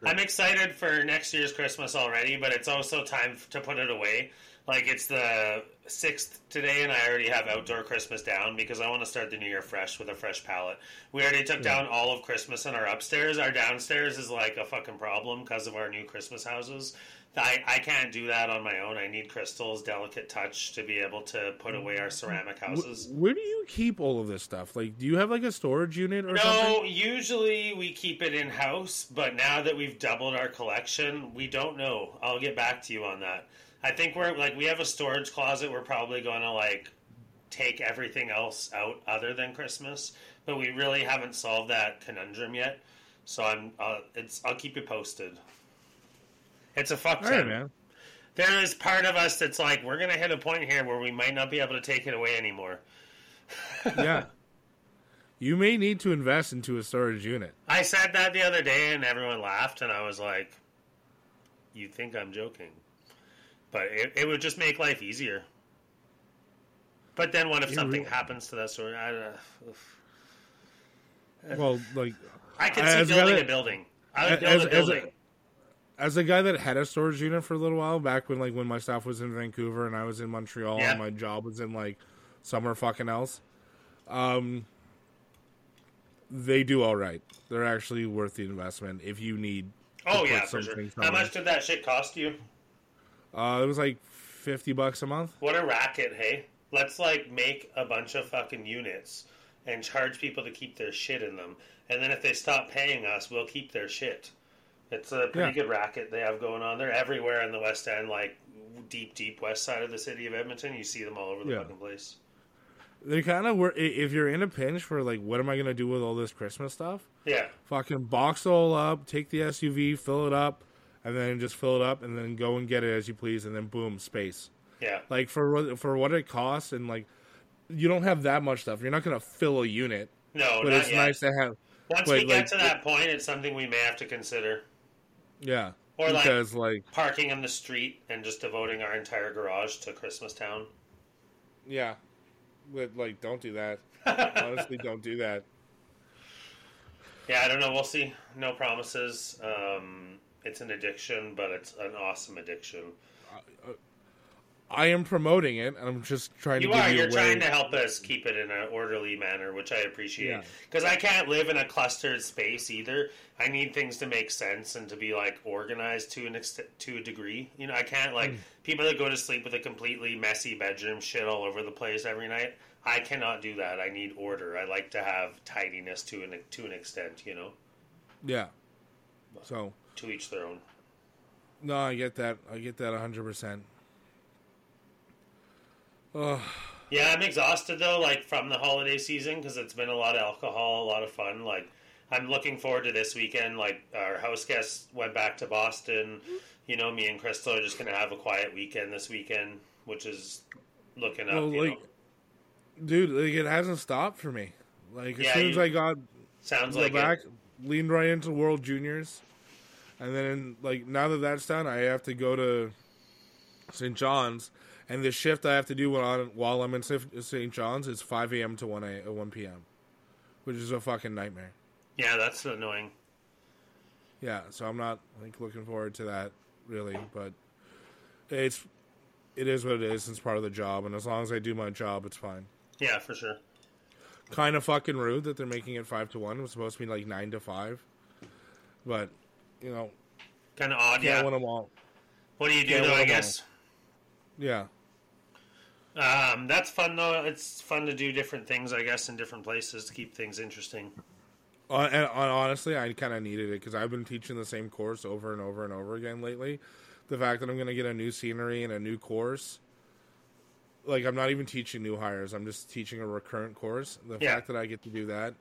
I'm excited for next year's Christmas already, but it's also time to put it away. Like it's the sixth today, and I already have outdoor Christmas down because I want to start the new year fresh with a fresh palette. We already took down all of Christmas in our upstairs. Our downstairs is like a fucking problem because of our new Christmas houses. I, I can't do that on my own. I need Crystal's delicate touch to be able to put away our ceramic houses. Where do you keep all of this stuff? Like, do you have like a storage unit or No, something? usually we keep it in house, but now that we've doubled our collection, we don't know. I'll get back to you on that. I think we're like we have a storage closet. We're probably going to like take everything else out other than Christmas, but we really haven't solved that conundrum yet. So I'm uh, it's I'll keep you posted. It's a fuck All right, ton. man. There is part of us that's like we're gonna hit a point here where we might not be able to take it away anymore. Yeah. You may need to invest into a storage unit. I said that the other day, and everyone laughed, and I was like, "You think I'm joking?" But it, it would just make life easier. But then, what if something happens to that story? I, uh, oof. Well, like I can As see a building that- a building. I would as, build a as building. a as a guy that had a storage unit for a little while back when like when my staff was in Vancouver and I was in Montreal Yeah. and my job was in like somewhere fucking else. Um they do all right. They're actually worth the investment if you need oh yeah, for sure. things How much did that shit cost you? Uh it was like 50 bucks a month. What a racket, hey! Let's like make a bunch of fucking units and charge people to keep their shit in them, and then if they stop paying us, we'll keep their shit. It's a pretty Yeah. good racket they have going on. They're everywhere in the West End, like deep, deep west side of the city of Edmonton. You see them all over the Yeah. fucking place. They kind of were if you're in a pinch for like what am I going to do with all this Christmas stuff? Yeah, fucking box it all up, take the SUV, fill it up, and then just fill it up, and then go and get it as you please, and then boom, space. yeah, Like for what for what it costs, and like you don't have that much stuff. You're not gonna fill a unit, no, but it's yet. nice to have. Once but, we get like, to that point, it's something we may have to consider. Yeah, Or like because like parking in the street and just devoting our entire garage to Christmas Town. yeah, but like don't do that. Honestly, don't do that. Yeah, I don't know. We'll see. No promises. Um, it's an addiction, but it's an awesome addiction. I am promoting it, and I'm just trying You to are. you You're a trying to help us keep it in an orderly manner, which I appreciate. Yeah. Because I can't live in a clustered space either. I need things to make sense and to be like organized to an extent, to a degree. You know, I can't like Mm. people that go to sleep with a completely messy bedroom, shit all over the place every night. I cannot do that. I need order. I like to have tidiness to an to an extent. You know, Yeah. So to each their own. no, I get that. I get that 100. percent Oh, Yeah, I'm exhausted though, like from the holiday season because it's been a lot of alcohol, a lot of fun. Like, I'm looking forward to this weekend. Like, our house guests went back to Boston. You know, me and Crystal are just gonna have a quiet weekend this weekend, which is looking up. Well, you like, know. dude, like it hasn't stopped for me. Like as Yeah, soon as I got sounds like back, it. leaned right into World Juniors, and then like now that that's done, I have to go to St. John's, and the shift I have to do while I'm, while I'm in St. John's is 5 a.m. to 1 a uh, 1 p.m., which is a fucking nightmare. Yeah, that's annoying. Yeah, so I'm not like looking forward to that really, but it's it is what it is. It's part of the job, and as long as I do my job, it's fine. Yeah, for sure. kind of fucking rude that they're making it five to one. It was supposed to be like nine to five, but you know, Kind of odd. Yeah. win them all. What do you do can't though? I guess. Yeah, Um, that's fun though. It's fun to do different things, I guess, in different places to keep things interesting. uh, and, and honestly, I kind of needed it because I've been teaching the same course over and over and over again lately. The fact that I'm going to get a new scenery and a new course, like I'm not even teaching new hires. I'm just teaching a recurrent course. The Yeah. fact that I get to do that,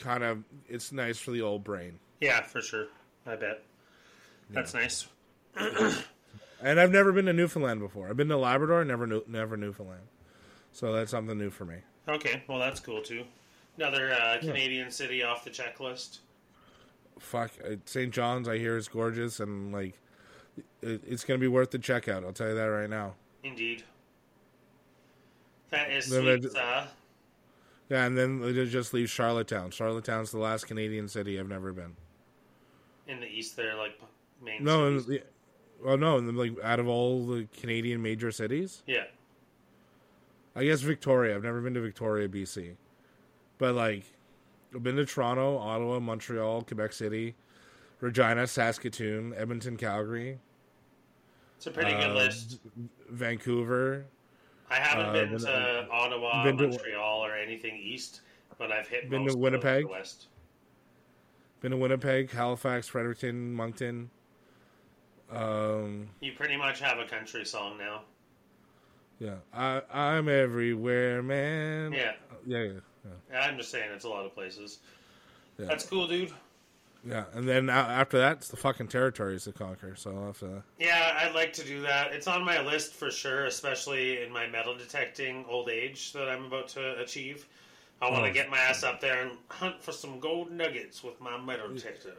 kind of, it's nice for the old brain. Yeah, for sure. I bet. That's nice. And I've never been to Newfoundland before. I've been to Labrador, never New- never Newfoundland. So that's something new for me. Okay, well that's cool too. Another uh, Canadian city off the checklist. fuck uh, St. John's. I hear is gorgeous and like it, it's gonna be worth the checkout. I'll tell you that right now. Indeed. That is sweet. D- Uh, Yeah, and then it just leaves Charlottetown. Charlottetown's the last Canadian city I've never been. In the east. They're like main. No, cities. well, no, the, like out of all the Canadian major cities, yeah. I guess Victoria. I've never been to Victoria, BC, but like I've been to Toronto, Ottawa, Montreal, Quebec City, Regina, Saskatoon, Edmonton, Calgary, It's a pretty good uh, list. Vancouver. I haven't uh, been been- to Ottawa, been to- Montreal, or anything east, but I've hit Been to Winnipeg? the west. Been to Winnipeg, Halifax, Fredericton, Moncton. Um, You pretty much have a country song now. yeah, I I'm everywhere, man. Yeah. yeah, yeah, yeah. I'm just saying it's a lot of places. Yeah. That's cool, dude. yeah. And then after that, it's the fucking territories to conquer. So I'll have to. Yeah, I'd like to do that. It's on my list for sure, especially in my metal detecting old age that I'm about to achieve. I want to Oh. get my ass up there and hunt for some gold nuggets with my metal detector.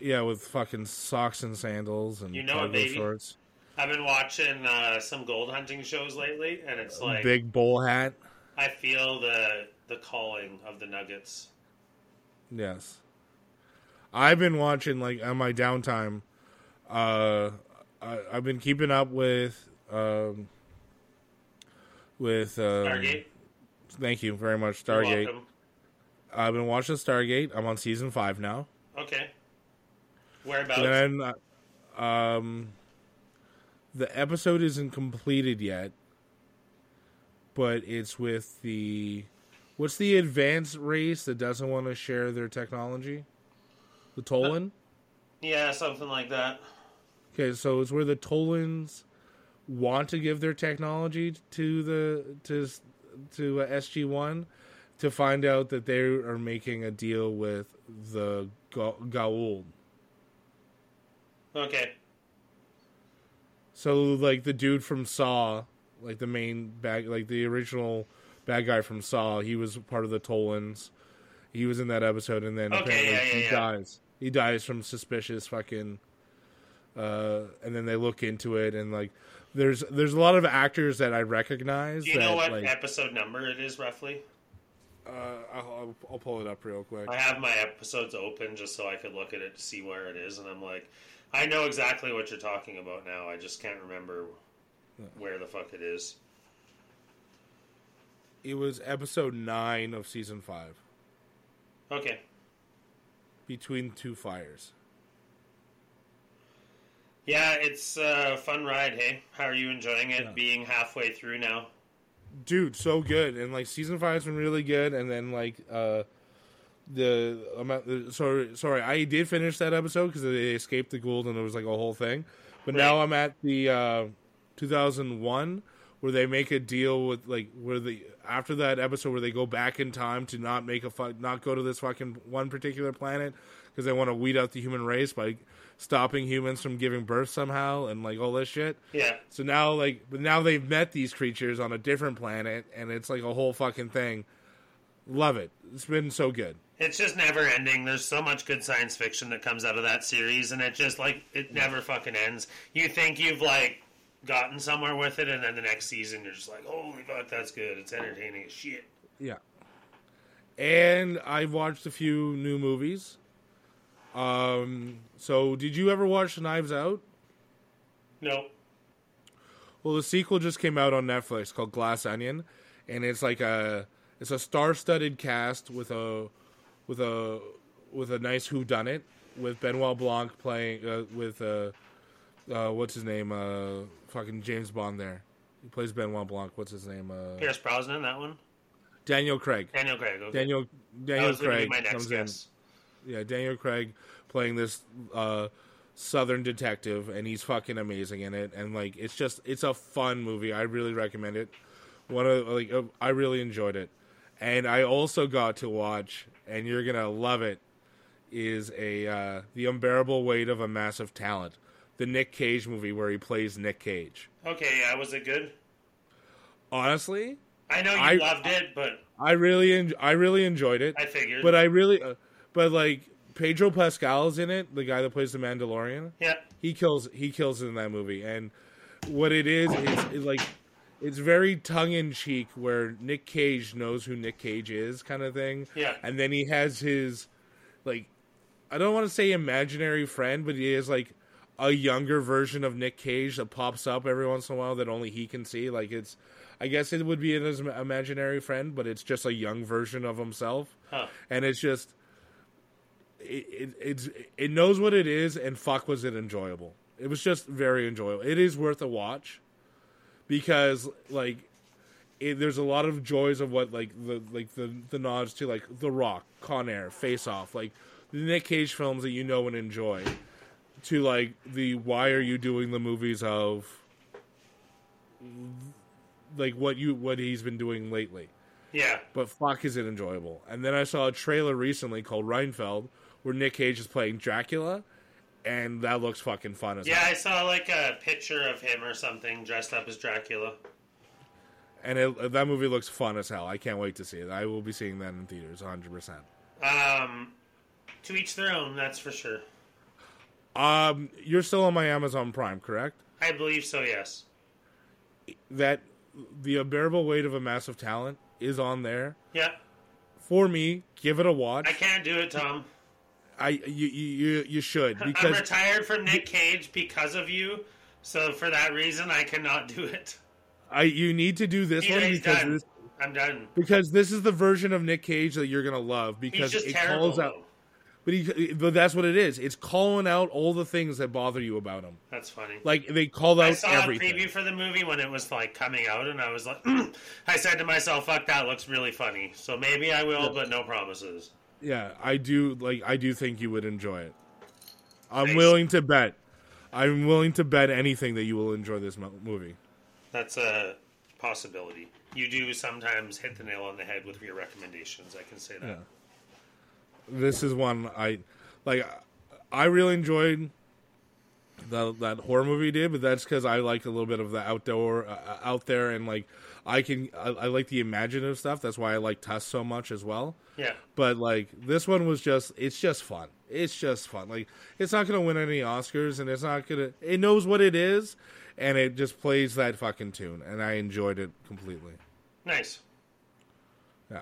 Yeah, with fucking socks and sandals and You know it, cargo baby. shorts, I've been watching uh, some gold hunting shows lately, and it's like big bowl hat. I feel the the calling of the nuggets. Yes. I've been watching like on my downtime. Uh, I, I've been keeping up with um, with um, Stargate, Thank you very much, you're Stargate. I've been watching Stargate. I'm on season five now. Okay. Whereabouts? Then, uh, um, the episode isn't completed yet, but it's with the what's the advanced race that doesn't want to share their technology? The Tollan. yeah, something like that. Okay, so it's where the Tollans want to give their technology to the to to uh, SG One to find out that they are making a deal with the Ga- Goa'uld. Okay. So like the dude from Saw, like the main bad, like the original bad guy from Saw, he was part of the Tollans. He was in that episode, and then Okay, apparently yeah, yeah, he yeah. dies. He dies from suspicious fucking. Uh, and then they look into it, and like, there's there's a lot of actors that I recognize. Do you that, know what like, episode number it is roughly? uh, I'll, I'll, I'll pull it up real quick. I have my episodes open just so I could look at it to see where it is, and I'm like, I know exactly what you're talking about now. I just can't remember where the fuck it is. It was episode nine of season five, Okay. between two fires. Yeah, it's a fun ride. Hey, how are you enjoying it? Yeah. Being halfway through now. dude so good and like season five's been really good and then like uh the amount the, sorry sorry i did finish that episode because they escaped the Goa'uld and it was like a whole thing but now i'm at the uh 2001 where they make a deal with like where the after that episode where they go back in time to not make a fu- not go to this fucking one particular planet because they want to weed out the human race by stopping humans from giving birth somehow and like all this shit Yeah. so now, like, now they've met these creatures on a different planet, and it's like a whole fucking thing. Love it. It's been so good. It's just never ending. There's so much good science fiction that comes out of that series, and it just like it never fucking ends. You think you've like gotten somewhere with it, and then the next season you're just like, holy fuck, that's good. It's entertaining as shit. Yeah. And I've watched a few new movies. Um. So, did you ever watch Knives Out? No. Well, the sequel just came out on Netflix called Glass Onion, and it's like a it's a star-studded cast with a with a with a nice Who Done It with Benoit Blanc playing uh, with uh, uh, what's his name uh, fucking James Bond there. He plays Benoit Blanc. What's his name? Uh, Pierce Brosnan, that one. Daniel Craig. Daniel Craig. Okay. Daniel Daniel was gonna be Craig my next comes in. Yeah, Daniel Craig playing this uh, southern detective, and he's fucking amazing in it. And like, it's just it's a fun movie. I really recommend it. One of like, uh, I really enjoyed it, and I also got to watch, and you're gonna love it. Is a uh, the unbearable weight of a massive talent, the Nick Cage movie where he plays Nick Cage. Okay, yeah, was it good? Honestly, I know you I- loved it, but I really en- I really enjoyed it. I figured. But I really, uh, but like Pedro Pascal is in it, the guy that plays the Mandalorian. yeah, He kills, he kills in that movie, and what it is is like it's very tongue in cheek, where Nick Cage knows who Nick Cage is, kind of thing. Yeah. and then he has his like I don't want to say imaginary friend, but he is like a younger version of Nick Cage that pops up every once in a while that only he can see. Like it's, I guess it would be an his imaginary friend, but it's just a young version of himself, Huh. and it's just, it, it it's it knows what it is, and fuck was it enjoyable. It was just very enjoyable. It is worth a watch because like it, there's a lot of joys of what like the like the the nods to like The Rock, Con Air, Face Off, like the Nick Cage films that you know and enjoy, to like the why are you doing the movies of like what you what he's been doing lately. Yeah. But fuck, is it enjoyable? And then I saw a trailer recently called Renfield where Nick Cage is playing Dracula, and that looks fucking fun as hell. Yeah. I saw like a picture of him or something dressed up as Dracula. And it, that movie looks fun as hell. I can't wait to see it. I will be seeing that in theaters, 100%. Um, to each their own, that's for sure. Um, you're still on my Amazon Prime, correct? I believe so. Yes. That the unbearable weight of a massive talent is on there. Yeah. For me, give it a watch. I can't do it, Tom. I you you you should I'm retired from Nick Cage because of you. So for that reason, I cannot do it. I you need to do this one because done. this I'm done. because this is the version of Nick Cage that you're gonna love because it terrible. calls out. But he, but that's what it is. It's calling out all the things that bother you about him. That's funny. Like they called out. I saw everything. a preview for the movie when it was like coming out, and I was like, I said to myself, "Fuck, that looks really funny." So maybe I will, but no promises. Yeah, I do. Like I do think you would enjoy it. I'm willing to bet. I'm willing to bet anything that you will enjoy this mo- movie. That's a possibility. You do sometimes hit the nail on the head with your recommendations. I can say that. Yeah. This is one I like. I really enjoyed the, that horror movie did, but that's because I like a little bit of the outdoor, uh, out there, and like I can. I, I like the imaginative stuff. That's why I like Tusk so much as well. Yeah. But like this one was just it's just fun. It's just fun. Like it's not gonna win any Oscars and it's not gonna it knows what it is and it just plays that fucking tune and I enjoyed it completely. Nice. Yeah.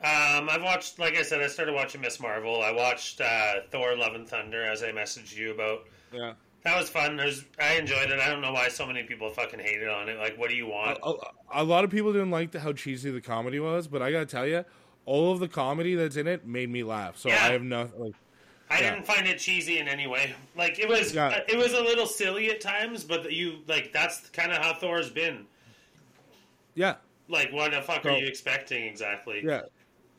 Um, I've watched, like I said, I started watching Miss Marvel. I watched uh, Thor: Love and Thunder, as I messaged you about. Yeah. That was fun. There's, I enjoyed it. I don't know why so many people fucking hated on it. Like, what do you want? A, a lot of people didn't like the, how cheesy the comedy was, but I gotta tell you, all of the comedy that's in it made me laugh. So Yeah. I have nothing. like. I yeah. didn't find it cheesy in any way. Like, it was, Yeah. it was a little silly at times, but you like that's kind of how Thor's been. Yeah, Like, what the fuck So- are you expecting exactly? yeah,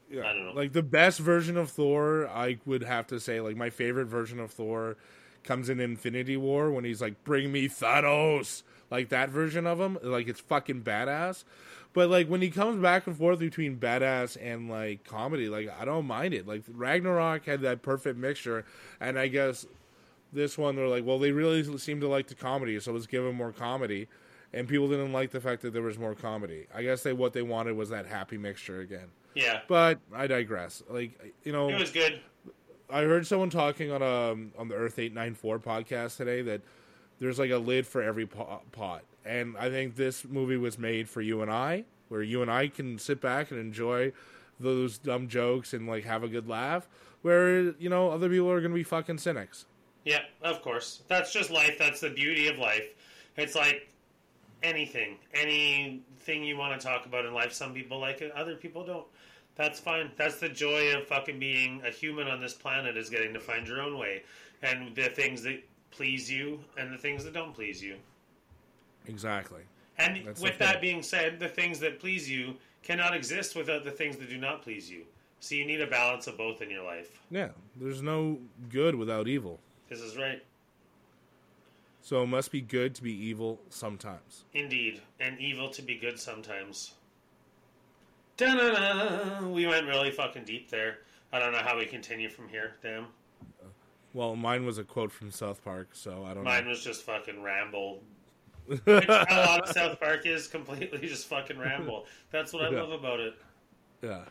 yeah. I don't know. Like the best version of Thor, I would have to say, like my favorite version of Thor comes in Infinity War when he's like, "Bring me Thanos," like that version of him. Like it's fucking badass. But like when he comes back and forth between badass and like comedy, like I don't mind it. Like Ragnarok had that perfect mixture, and I guess this one they're like, well, they really seem to like the comedy, so let's give him more comedy. And people didn't like the fact that there was more comedy. I guess they what they wanted was that happy mixture again. Yeah, But I digress. Like you know, it was good. I heard someone talking on um on the Earth eight nine four podcast today that there's like a lid for every pot, and I think this movie was made for you and I, where you and I can sit back and enjoy those dumb jokes and like have a good laugh. Where you know other people are gonna be fucking cynics. Yeah, of course. That's just life. That's the beauty of life. It's like anything, anything you want to talk about in life. Some people like it, other people don't. That's fine. That's the joy of fucking being a human on this planet is getting to find your own way, and the things that please you and the things that don't please you. Exactly. And That's with that being said, the things that please you cannot exist without the things that do not please you. So you need a balance of both in your life. Yeah. There's no good without evil. This is right. So it must be good to be evil sometimes. Indeed, and evil to be good sometimes. Da-na-na. We went really fucking deep there. I don't know how we continue from here. Damn, Well, mine was a quote from South Park, so I don't know. mine know. was just fucking ramble. Which a lot of South Park is completely just fucking ramble. That's what I Yeah. love about it. Yeah.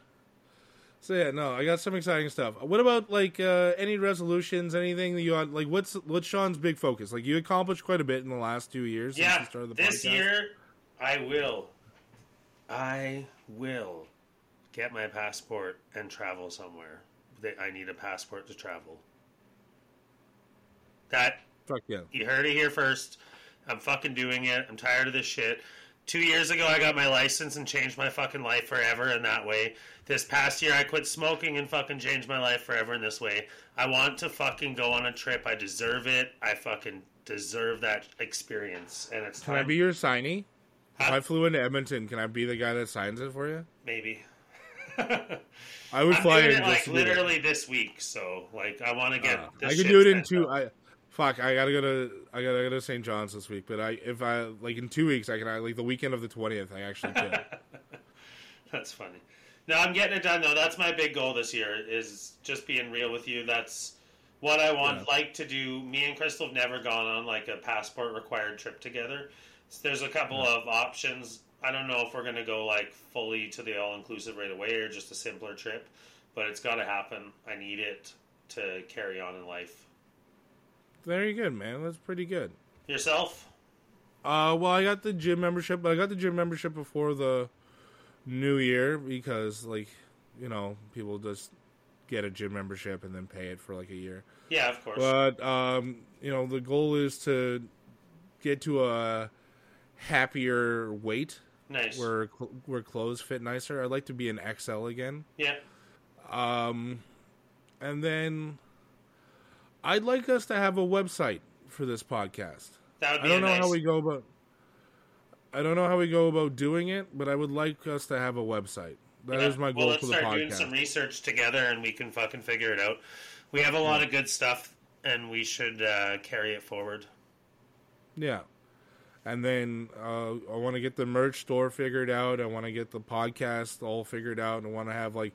So yeah, no, I got some exciting stuff. What about like uh, any resolutions, anything that you want? Like, what's what's Sean's big focus? Like, you accomplished quite a bit in the last two years since Yeah, you started the this podcast. year I will. I will get my passport and travel somewhere I need a passport to travel. That Fuck yeah. you heard it here first. I'm fucking doing it. I'm tired of this shit. Two years ago, I got my license and changed my fucking life forever in that way. This past year, I quit smoking and fucking changed my life forever in this way. I want to fucking go on a trip. I deserve it. I fucking deserve that experience. And it's Can I be your signee? If I flew into Edmonton, can I be the guy that signs it for you? Maybe. I would I'm fly in like to do that. literally this week, so like I want to get. Uh, this I could do it in two. up. I fuck. I gotta go to. I gotta go to St. John's this week. But I, if I like in two weeks, I can. I, like the weekend of the twentieth, I actually could. That's funny. No, I'm getting it done though. That's my big goal this year is just being real with you. That's what I want Yeah. like to do. Me and Crystal have never gone on like a passport required trip together. So there's a couple of options. I don't know if we're gonna go like fully to the all inclusive right away or just a simpler trip, but it's got to happen. I need it to carry on in life. Very good, man. That's pretty good. Yourself? Uh, well, I got the gym membership, but I got the gym membership before the new year because, like, you know, people just get a gym membership and then pay it for like a year. Yeah, of course. But um, you know, the goal is to get to a happier weight nice. where where clothes fit nicer. I'd like to be an XL again. yeah. Um, and then I'd like us to have a website for this podcast. That would I don't know nice. how we go about. I don't know how we go about doing it, but I would like us to have a website. That is Yeah. my well, goal let's for the start doing some research together, and we can fucking figure it out. We have a lot of good stuff, and we should uh, carry it forward. Yeah. And then uh, I want to get the merch store figured out. I want to get the podcast all figured out. And I want to have, like,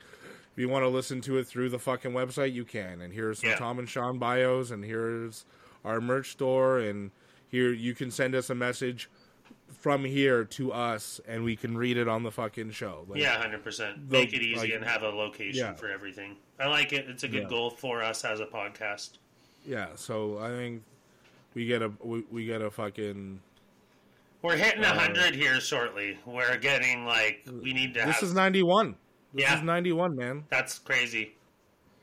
if you want to listen to it through the fucking website, you can. And here's some Yeah. Tom and Sean bios. And here's our merch store. And here you can send us a message from here to us. And we can read it on the fucking show. Like, yeah, hundred percent. Make it easy like- and have a location Yeah. for everything. I like it. It's a good Yeah. goal for us as a podcast. Yeah. So I think we get a, we, we get a fucking. We're hitting a Uh, hundred here shortly. We're getting like we need to. This have, is 91. This Yeah. is 91, man. That's crazy.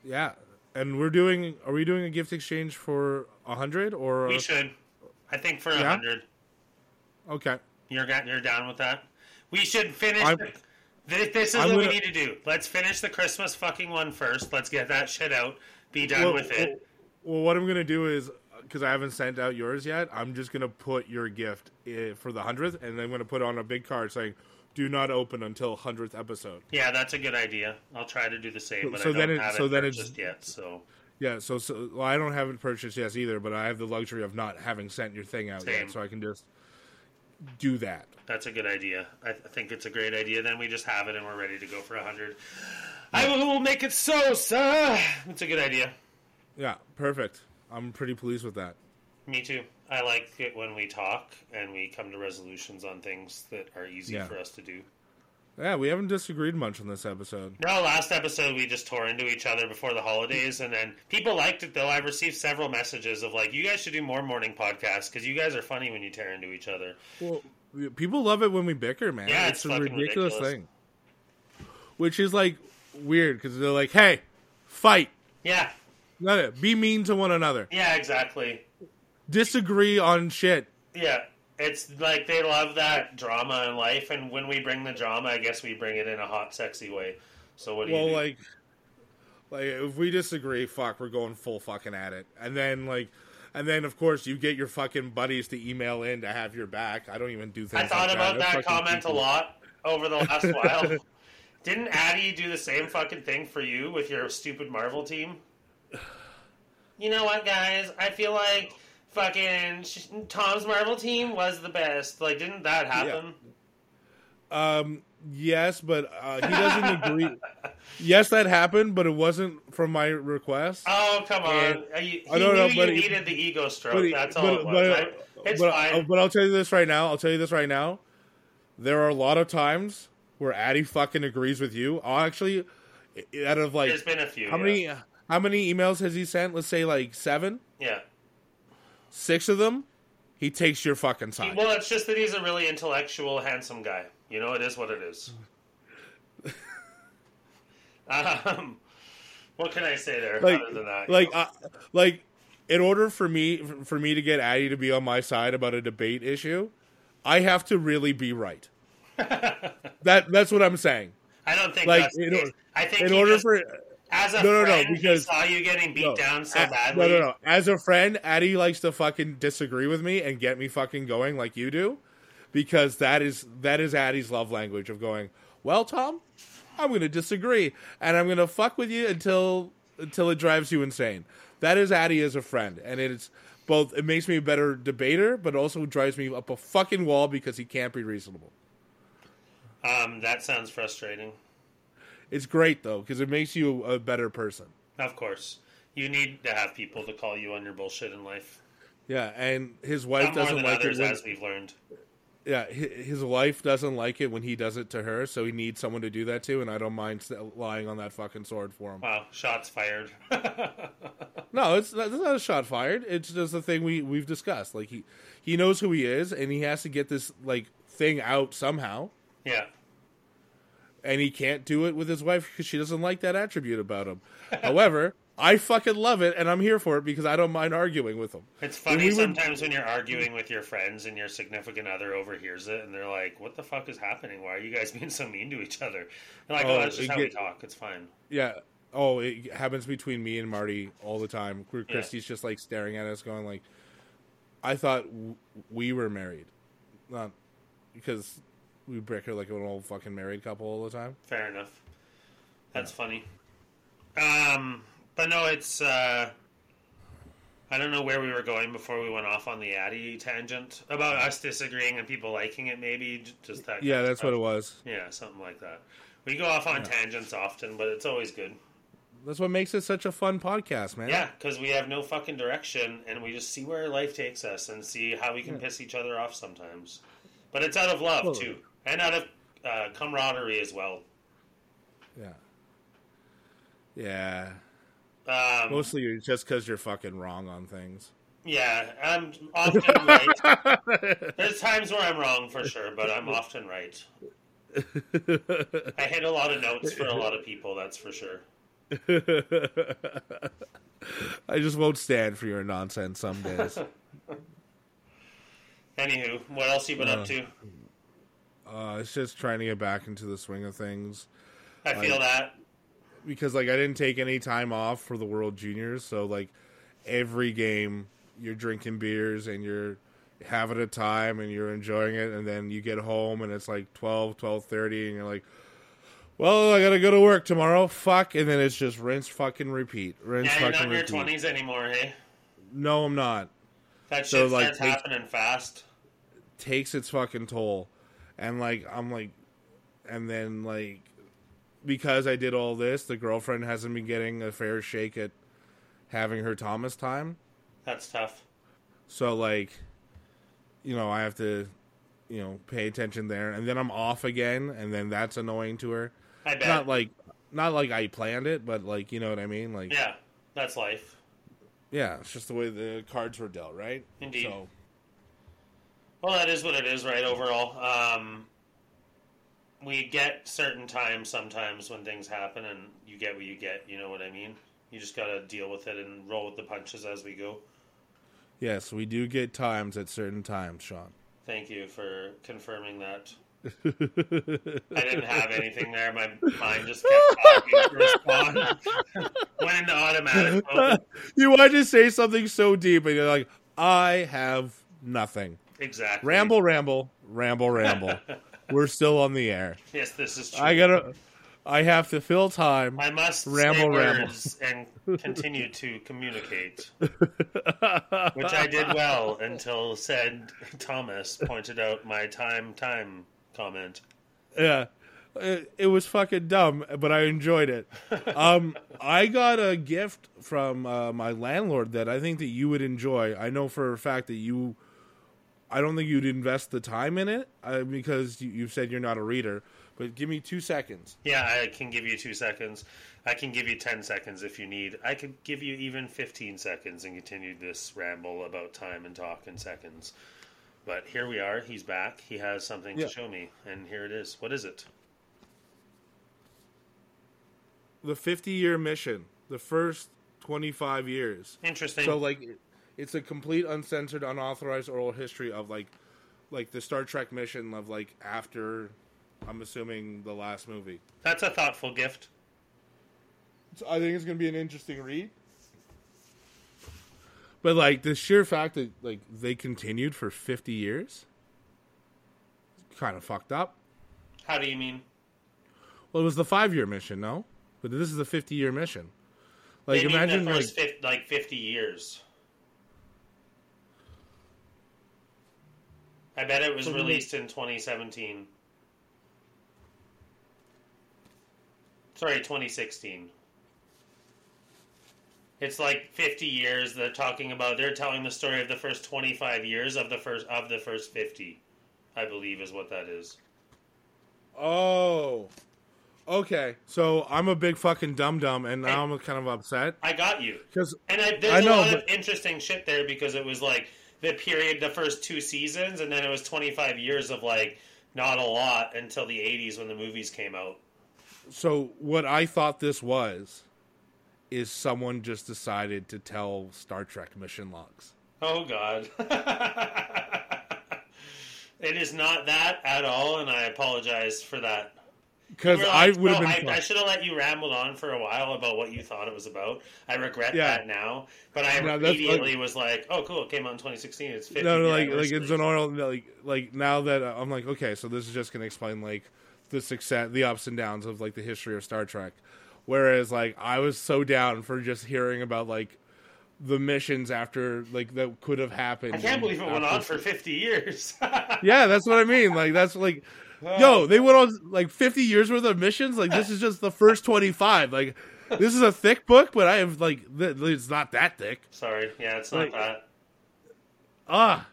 Yeah, and we're doing. Are we doing a gift exchange for a hundred or? We should. I think for a Yeah? hundred. okay, You're got you're down with that. We should finish. The, this, is I'm what we gonna- need to do. Let's finish the Christmas fucking one first. Let's get that shit out. Be done well, with it. Well, well, what I'm gonna do is because I haven't sent out yours yet. I'm just gonna put your gift eh, for the hundredth, and I'm gonna put on a big card saying, "Do not open until hundredth episode." Yeah, that's a good idea. I'll try to do the same, but So I then don't it- have so it then it's- purchased yet. So Yeah, so so well, I don't have it purchased yet either, but I have the luxury of not having sent your thing out Same. yet, so I can just do that. that's a good idea. I, I think it's a great idea. Then we just have it and we're ready to go for a hundred. I will make it so, sir. It's a good idea. Yeah, perfect. I'm pretty pleased with that. Me too. I like it when we talk and we come to resolutions on things that are easy Yeah. for us to do. Yeah, we haven't disagreed much on this episode. No, last episode we just tore into each other before the holidays, and then people liked it though. I received several messages of like, "You guys should do more morning podcasts because you guys are funny when you tear into each other." Well, people love it when we bicker, man. Yeah, it's, it's a ridiculous, ridiculous. thing. Which is like weird because they're like, "Hey, fight, Yeah, No, be mean to one another, yeah, exactly. disagree on shit." Yeah, it's like they love that drama in life, and when we bring the drama, I guess we bring it in a hot, sexy way. So what do Well, you do? like, like if we disagree, fuck, we're going full fucking at it, and then like. And then, of course, you get your fucking buddies to email in to have your back. I don't even do things. I thought like about that, that comment a lot over the last while. Didn't Addy do the same fucking thing for you with your stupid Marvel team? You know what, guys? I feel like fucking Tom's Marvel team was the best. Like, didn't that happen? Um, yes, but uh, he doesn't agree. Yes, that happened, but it wasn't from my request. Oh, come on. And- Uh, you- he I don't knew know, you but he- needed the ego stroke. He- That's all but, it was. but, I- it's but, fine. but I'll tell you this right now. I'll tell you this right now. There are a lot of times where Addy fucking agrees with you. I'll actually, out of like There's been a few. how yeah. many how many emails has he sent? Let's say like seven, Yeah. six of them. He takes your fucking side. well, it's just that he's a really intellectual, handsome guy. You know, it is what it is. um, What can I say there like other than that? like uh, like in order for me for me to get Addie to be on my side about a debate issue, I have to really be right. that that's what I'm saying. I don't think like, that's in or- I think In order just- for as a no, no, no, friend, he because- saw you getting beat no, down so badly. No, no, no. As a friend, Addie likes to fucking disagree with me and get me fucking going like you do, because that is that is Addie's love language of going. Well, Tom, I'm going to disagree, and I'm going to fuck with you until until it drives you insane. That is Addie as a friend, and it's both. It makes me a better debater, but also drives me up a fucking wall because he can't be reasonable. Um, that sounds frustrating. It's great though because it makes you a better person. Of course, you need to have people to call you on your bullshit in life. Yeah, and his wife Not doesn't like others, it. When, as we've learned. yeah, his wife doesn't like it when he does it to her, so he needs someone to do that to, and I don't mind lying on that fucking sword for him. Wow, shots fired. No, it's not, it's not a shot fired. It's just a thing we we've discussed. Like he he knows who he is, and he has to get this like thing out somehow, yeah, and he can't do it with his wife because she doesn't like that attribute about him. However, I fucking love it, and I'm here for it because I don't mind arguing with him. it's funny we were- sometimes when you're arguing with your friends and your significant other overhears it, and they're like, "What the fuck is happening? Why are you guys being so mean to each other?" They're like, "Oh, Oh, that's just how we talk. It's fine." Yeah. Oh, it happens between me and Marty all the time. Where Christy's just like staring at us, going like, "I thought w- we were married, not because we break her like an old fucking married couple all the time." Fair enough. That's funny. Um, but no, it's. Uh, I don't know where we were going before we went off on the Addy tangent about us disagreeing and people liking it. Maybe just that. Yeah, that's what it was. Yeah, something like that. We go off on tangents often, but it's always good. That's what makes it such a fun podcast, man. Yeah, because we have no fucking direction, and we just see where life takes us and see how we can piss each other off sometimes. But it's out of love Well- too, and out of uh, camaraderie as well. Yeah. Yeah. Um, Mostly just because you're fucking wrong on things. Yeah, I'm often right. There's times where I'm wrong for sure, but I'm often right. I hit a lot of notes for a lot of people, that's for sure. I just won't stand for your nonsense some days. Anywho, what else you been up to? Uh, it's just trying to get back into the swing of things. I feel that. because like I didn't take any time off for the World Juniors, so like every game you're drinking beers and you're having a time and you're enjoying it and then you get home and it's like 12 12:30 and you're like well, I got to go to work tomorrow. Fuck and then it's just rinse fucking repeat. Rinse Yeah, you're not in your twenties anymore, hey? No, I'm not. That So, shit like, starts like- happening fast. takes its fucking toll. And like I'm like and then like because I did all this, the girlfriend hasn't been getting a fair shake at having her Thomas time. That's tough. So like you know, I have to you know, pay attention there and then I'm off again and then that's annoying to her. I bet. Not like not like I planned it, but like you know what I mean? Like yeah, that's life. yeah, it's just the way the cards were dealt, right? Indeed. So Well, that is what it is, right? Overall, um, we get certain times sometimes when things happen, and you get what you get. You know what I mean? You just got to deal with it and roll with the punches as we go. yes, we do get times at certain times, Sean. Thank you for confirming that. I didn't have anything there. My mind just kept talking to respond. Went into automatic mode. you wanted to say something so deep, and you're like, I have nothing. Exactly. Ramble, ramble, ramble, ramble. We're still on the air. Yes, this is true. I gotta. I have to fill time. I must Ramble, ramble. words and continue to communicate, which I did well until said Thomas pointed out my time time comment. Yeah. It, it was fucking dumb, but I enjoyed it. Um, I got a gift from uh, my landlord that I think that you would enjoy. I know for a fact that you, I don't think you'd invest the time in it uh, because you, you said you're not a reader. But give me two seconds. Yeah, I can give you two seconds. I can give you ten seconds if you need. I could give you even fifteen seconds and continue this ramble about time and talk in seconds. But here we are. He's back. He has something Yeah. to show me, and here it is. What is it? The 50 year mission, the first 25 years. Interesting. So like it's a complete uncensored unauthorized oral history of like like the Star Trek mission of like after I'm assuming the last movie. That's a thoughtful gift. So I think it's going to be an interesting read. But like the sheer fact that like they continued for 50 years kind of fucked up. How do you mean? Well, it was the 5-year mission, no? But this is the 50-year mission. Like they imagine like like fifty years. I bet it was So released in 2017. Sorry, 2016. It's like 50 years. They're talking about. They're telling the story of the first 25 years of the first of the first 50. I believe is what that is. Oh. Okay. So I'm a big fucking dum dum and now I'm kind of upset I got you. cuz And I, there's I know, a lot of interesting shit there because it was like the period, the first two seasons, and then it was 25 years of like not a lot until the 80s when the movies came out. so what I thought this was is someone just decided to tell Star Trek mission logs. Oh God. it is not that at all, and I apologize for that. Cuz You I like, would have "Oh, been I. I should have let you ramble on for a while about what you thought it was about. I regret Yeah. that now, but I No, immediately was like, "Oh, cool! It came out in 2016. It's 50 no, no, like like it's an oral like like now that I'm like okay, so this is just gonna explain like the success, the ups and downs of like the history of Star Trek. Whereas like I was so down for just hearing about like the missions after like that could have happened. I can't believe it went on for 50 years. Yeah, that's what I mean. Like that's like, yo, they went on like 50 years worth of missions. Like this is just the first 25. Like this is a thick book, but I have like th- it's not that thick. Sorry, yeah, it's not Like- that. Ah,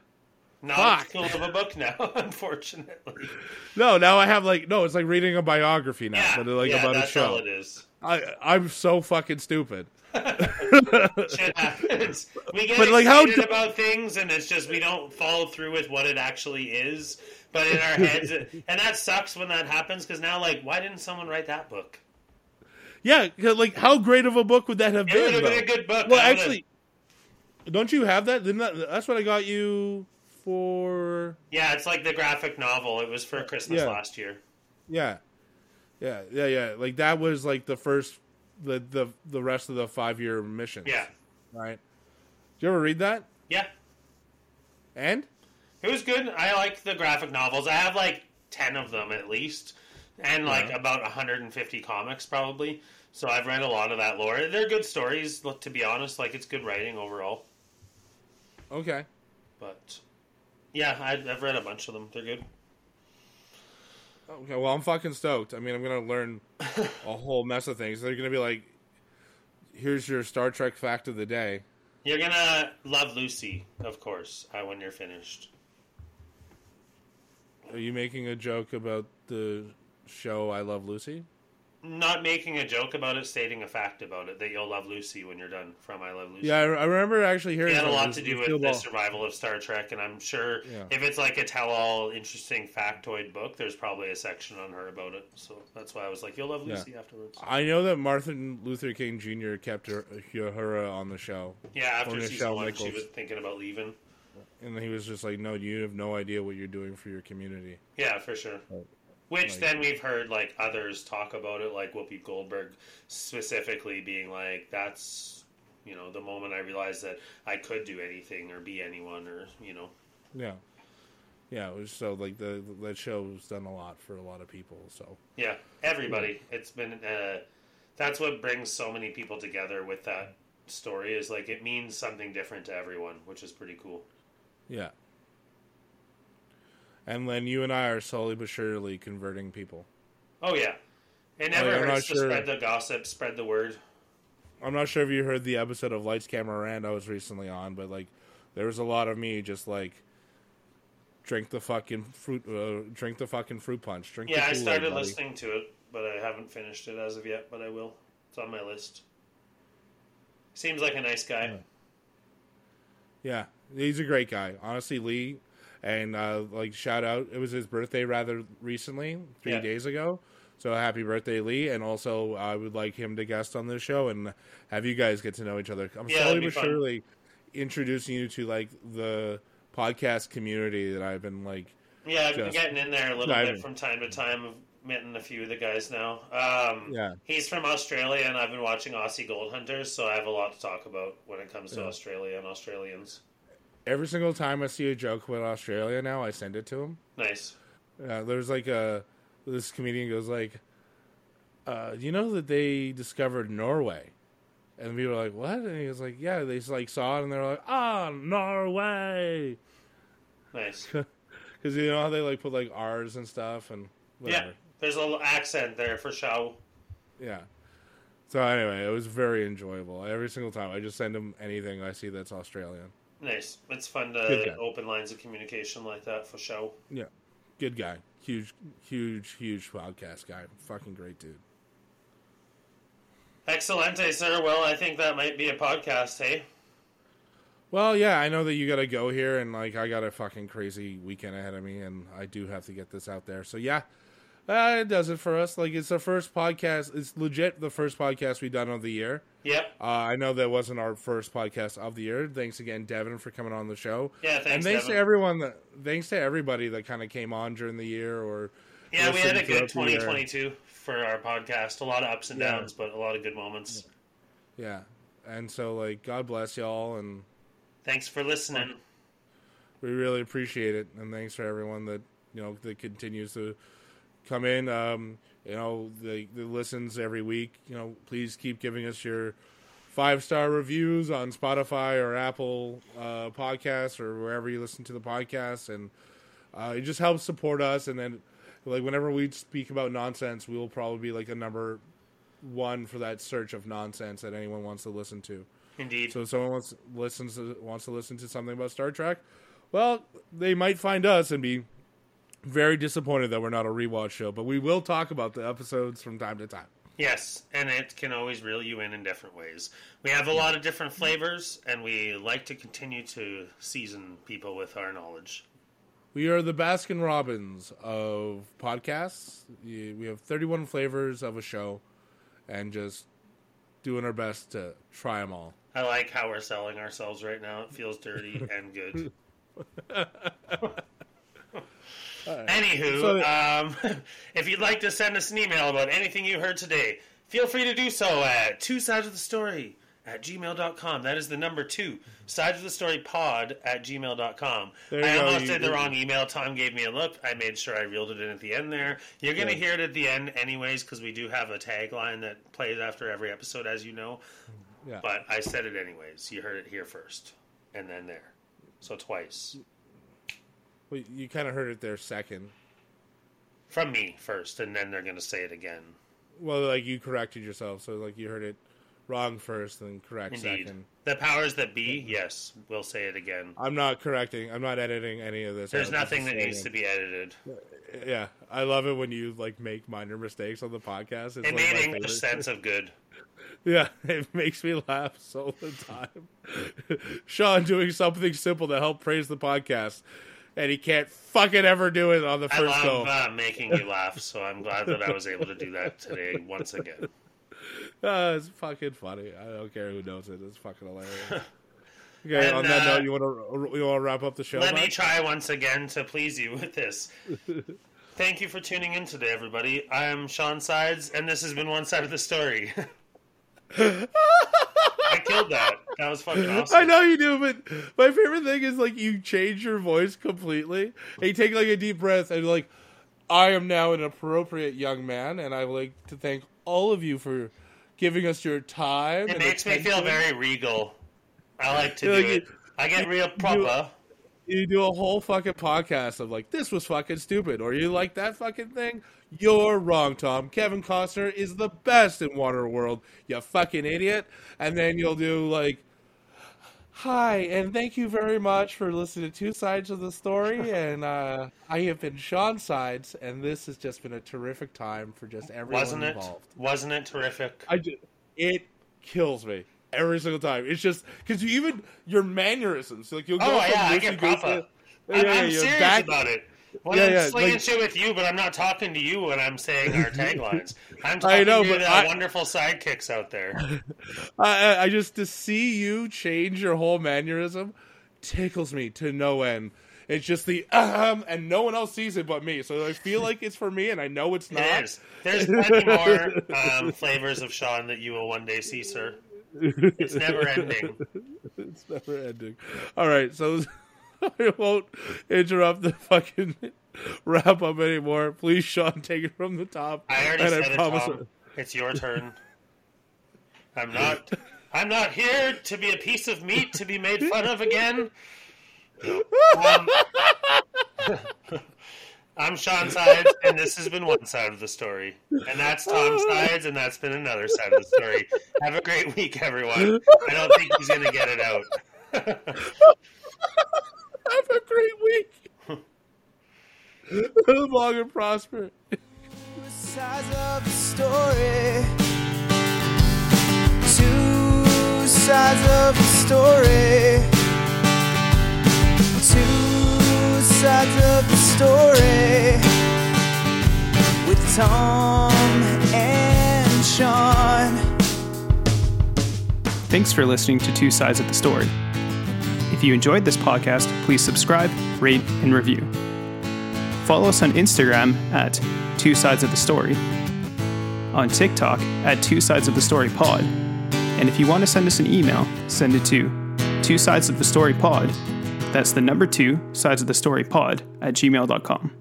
Not fuck. of a book now, unfortunately. no, now I have like no, it's like reading a biography now, Yeah, but like yeah, about a show. it is. I I'm so fucking stupid. Shit happens. We get But, like, how about things, and it's just we don't follow through with what it actually is. But in our heads, and that sucks when that happens because now, like, why didn't someone write that book? Yeah, like how great of a book would that have It been? would have been though? a good book. Well, actually, don't you have that? Didn't that? That's what I got you for. yeah, it's like the graphic novel. It was for Christmas Yeah. last year. Yeah, yeah, yeah, yeah. Like that was like the first, the the the rest of the five year missions. Yeah, right. Did you ever read that? yeah, And it was good. I like the graphic novels. I have like ten of them at least, and like Yeah. about 150 comics probably. So I've read a lot of that lore. They're good stories, look, to be honest. Like it's good writing overall. okay, But yeah, I've read a bunch of them. They're good. Okay. Well, I'm fucking stoked. I mean, I'm gonna learn a whole mess of things. They're gonna be like, here's your Star Trek fact of the day. You're gonna love Lucy, of course, uh, when you're finished. Are you making a joke about the show I Love Lucy? Not making a joke about it, stating a fact about it that you'll love Lucy when you're done. From I Love Lucy. Yeah, I, I remember actually hearing. It had a lot to do with the survival of Star Trek, and I'm sure Yeah. if it's like a tell-all, interesting factoid book, there's probably a section on her about it. So that's why I was like, "You'll love Yeah. Lucy afterwards." I know that Martin Luther King Jr. kept her, Uhura on the show, Yeah, after Or season one, she was thinking about leaving. and he was just like, "No, you have no idea what you're doing for your community." Yeah, for sure. Which Like- then we've heard like others talk about it, like Whoopi Goldberg specifically being like, "That's you know the moment I realized that I could do anything or be anyone or you know." Yeah, yeah. It was so like the that show's done a lot for a lot of people. So Yeah, everybody. It's been uh, that's what brings so many people together with that story is like it means something different to everyone, which is pretty cool. yeah. And then you and I are slowly but surely converting people. Oh yeah, it never I'm hurts to sure- spread the gossip, spread the word. I'm not sure if you heard the episode of Lights Camera Rand I was recently on, but like there was a lot of me just like drink the fucking fruit, uh, drink the fucking fruit punch. Drink. Yeah, I started buddy. listening to it, but I haven't finished it as of yet. But I will. It's on my list. Seems like a nice guy. Yeah, he's a great guy. Honestly, Lee, and uh, like shout out, it was his birthday rather recently, three Yeah. days ago. So happy birthday, Lee! And also, I would like him to guest on this show and have you guys get to know each other. I'm Yeah, slowly but surely introducing you to like the podcast community that I've been like. Yeah, I've been getting in there a little diving. bit from time to time. I've met a few of the guys now. Um, Yeah. He's from Australia, and I've been watching Aussie Gold Hunters, so I have a lot to talk about when it comes to Yeah. Australia and Australians. Every single time I see a joke about Australia now, I send it to him. Nice. Uh, there's like a this comedian goes like, uh, "You know that they discovered Norway?" And people are like, "What?" And he was like, "Yeah, they just, like saw it and they're like, ah, Norway," Nice. because you know how they like put like R's and stuff and whatever. Yeah, there's a little accent there for show. Yeah. So anyway, it was very enjoyable. Every single time, I just send him anything I see that's Australian. Nice. It's fun to open lines of communication like that for show. Yeah, good guy, huge, huge, huge podcast guy. Fucking great dude. Excelente, sir. Well, I think that might be a podcast, hey? Well, yeah, I know that you got to go here, and like I got a fucking crazy weekend ahead of me, and I do have to get this out there. So yeah, uh, it does it for us. Like it's the first podcast. It's legit the first podcast we've done of the year. Yep. Uh, I know that wasn't our first podcast of the year. Thanks again, Devin, for coming on the show. Yeah, thanks, and thanks Devin. to everyone that thanks to everybody that kind of came on during the year or Yeah, we had a good throughout the year. 2022 for our podcast. A lot of ups and Yeah. downs, but a lot of good moments. Yeah, and so like God bless y'all, and Thanks for listening. we really appreciate it. And thanks for everyone that you know that continues to come in. Um, you know, the, the listens every week. You know, please keep giving us your five star reviews on Spotify or Apple uh, Podcasts or wherever you listen to the podcast, and uh, it just helps support us. And then, like whenever we speak about nonsense, we will probably be like a number one for that search of nonsense that anyone wants to listen to. Indeed. So if someone wants listens to, wants to listen to something about Star Trek, well, they might find us and be very disappointed that we're not a rewatch show. But we will talk about the episodes from time to time. Yes, and it can always reel you in in different ways. We have a lot of different flavors, and we like to continue to season people with our knowledge. We are the Baskin Robbins of podcasts. We have 31 flavors of a show, and just doing our best to try them all. I like how we're selling ourselves right now. It feels dirty and good. Anywho, So- um, if you'd like to send us an email about anything you heard today, feel free to do so at two sides of the story at gmail.com. That is the number two, sides of the story pod at gmail.com. There I almost did the wrong email. Tom gave me a look. I made sure I reeled it in at the end there. You're going to Yeah. hear it at the end anyways because we do have a tagline that plays after every episode, as you know. Yeah. But I said it anyways. You heard it here first and then there. So twice. Well, you kind of heard it there second. From me first, and then they're going to say it again. Well, like you corrected yourself, so like you heard it wrong first, then correct Indeed. second. The powers that be, yes, we'll say it again. I'm not correcting. I'm not editing any of this. There's nothing that needs to be edited. Yeah, I love it when you like make minor mistakes on the podcast. It's It like made English favorite. sense of good. Yeah, it makes me laugh so the time. Sean doing something simple to help praise the podcast, and he can't fucking ever do it on the I first love go. uh, making you laugh, so I'm glad that I was able to do that today once again. Uh, it's fucking funny. I don't care who knows it. It's fucking hilarious. Okay, And, on that uh, note, you want to you want to wrap up the show? Let me try once again to please you with this. Thank you for tuning in today, everybody. I am Sean Sides, and this has been One Side of the Story. I killed that. That was fucking awesome. I know you do, but my favorite thing is like you change your voice completely. And you take like a deep breath and like, I am now an appropriate young man, and I would like to thank all of you for giving us your time. It and makes me feel very regal. I like to Yeah, do it. you- I get real proper. You do a whole fucking podcast of like, this was fucking stupid, or you like that fucking thing. You're wrong, Tom. Kevin Costner is the best in Waterworld. You fucking idiot. And then you'll do like, hi, and thank you very much for listening to Two Sides of the Story. And uh, I have been Sean Sides, and this has just been a terrific time for just everyone Wasn't it? involved. Wasn't it terrific? I just, it kills me every single time. It's just because you even your mannerisms, like you'll go Oh from yeah, I get proper. to- I'm, yeah, I'm serious back- about it. Well, Yeah, I'm yeah, slinging like- shit with you, but I'm not talking to you when I'm saying our taglines. I'm I talking know, to but the I- wonderful sidekicks out there. I, I- I just to see you change your whole mannerism tickles me to no end. It's just the um, and no one else sees it but me. So I feel like it's for me, and I know it's not. It is. There's plenty more um, flavors of Sean that you will one day see, sir. It's never ending. It's never ending. All right, so I won't interrupt the fucking wrap up anymore. Please, Sean, take it from the top. I already and said I it, promise. Tom. It's your turn. I'm not. I'm not here to be a piece of meat to be made fun of again. Um, I'm Sean Sides, and this has been one side of the story, and that's Tom Sides, and that's been another side of the story. Have a great week, everyone. I don't think he's going to get it out. Have a great week. Live long and prosper. Two sides of the story. Two sides of the story. Two sides of the story. With Tom and Sean. Thanks for listening to Two Sides of the Story. If you enjoyed this podcast, please subscribe, rate, and review. Follow us on Instagram at Two Sides of the Story, on TikTok at Two Sides of the Story Pod, and if you want to send us an email, send it to Two Sides of the Story Pod. That's the number two sides of the story pod at gmail.com.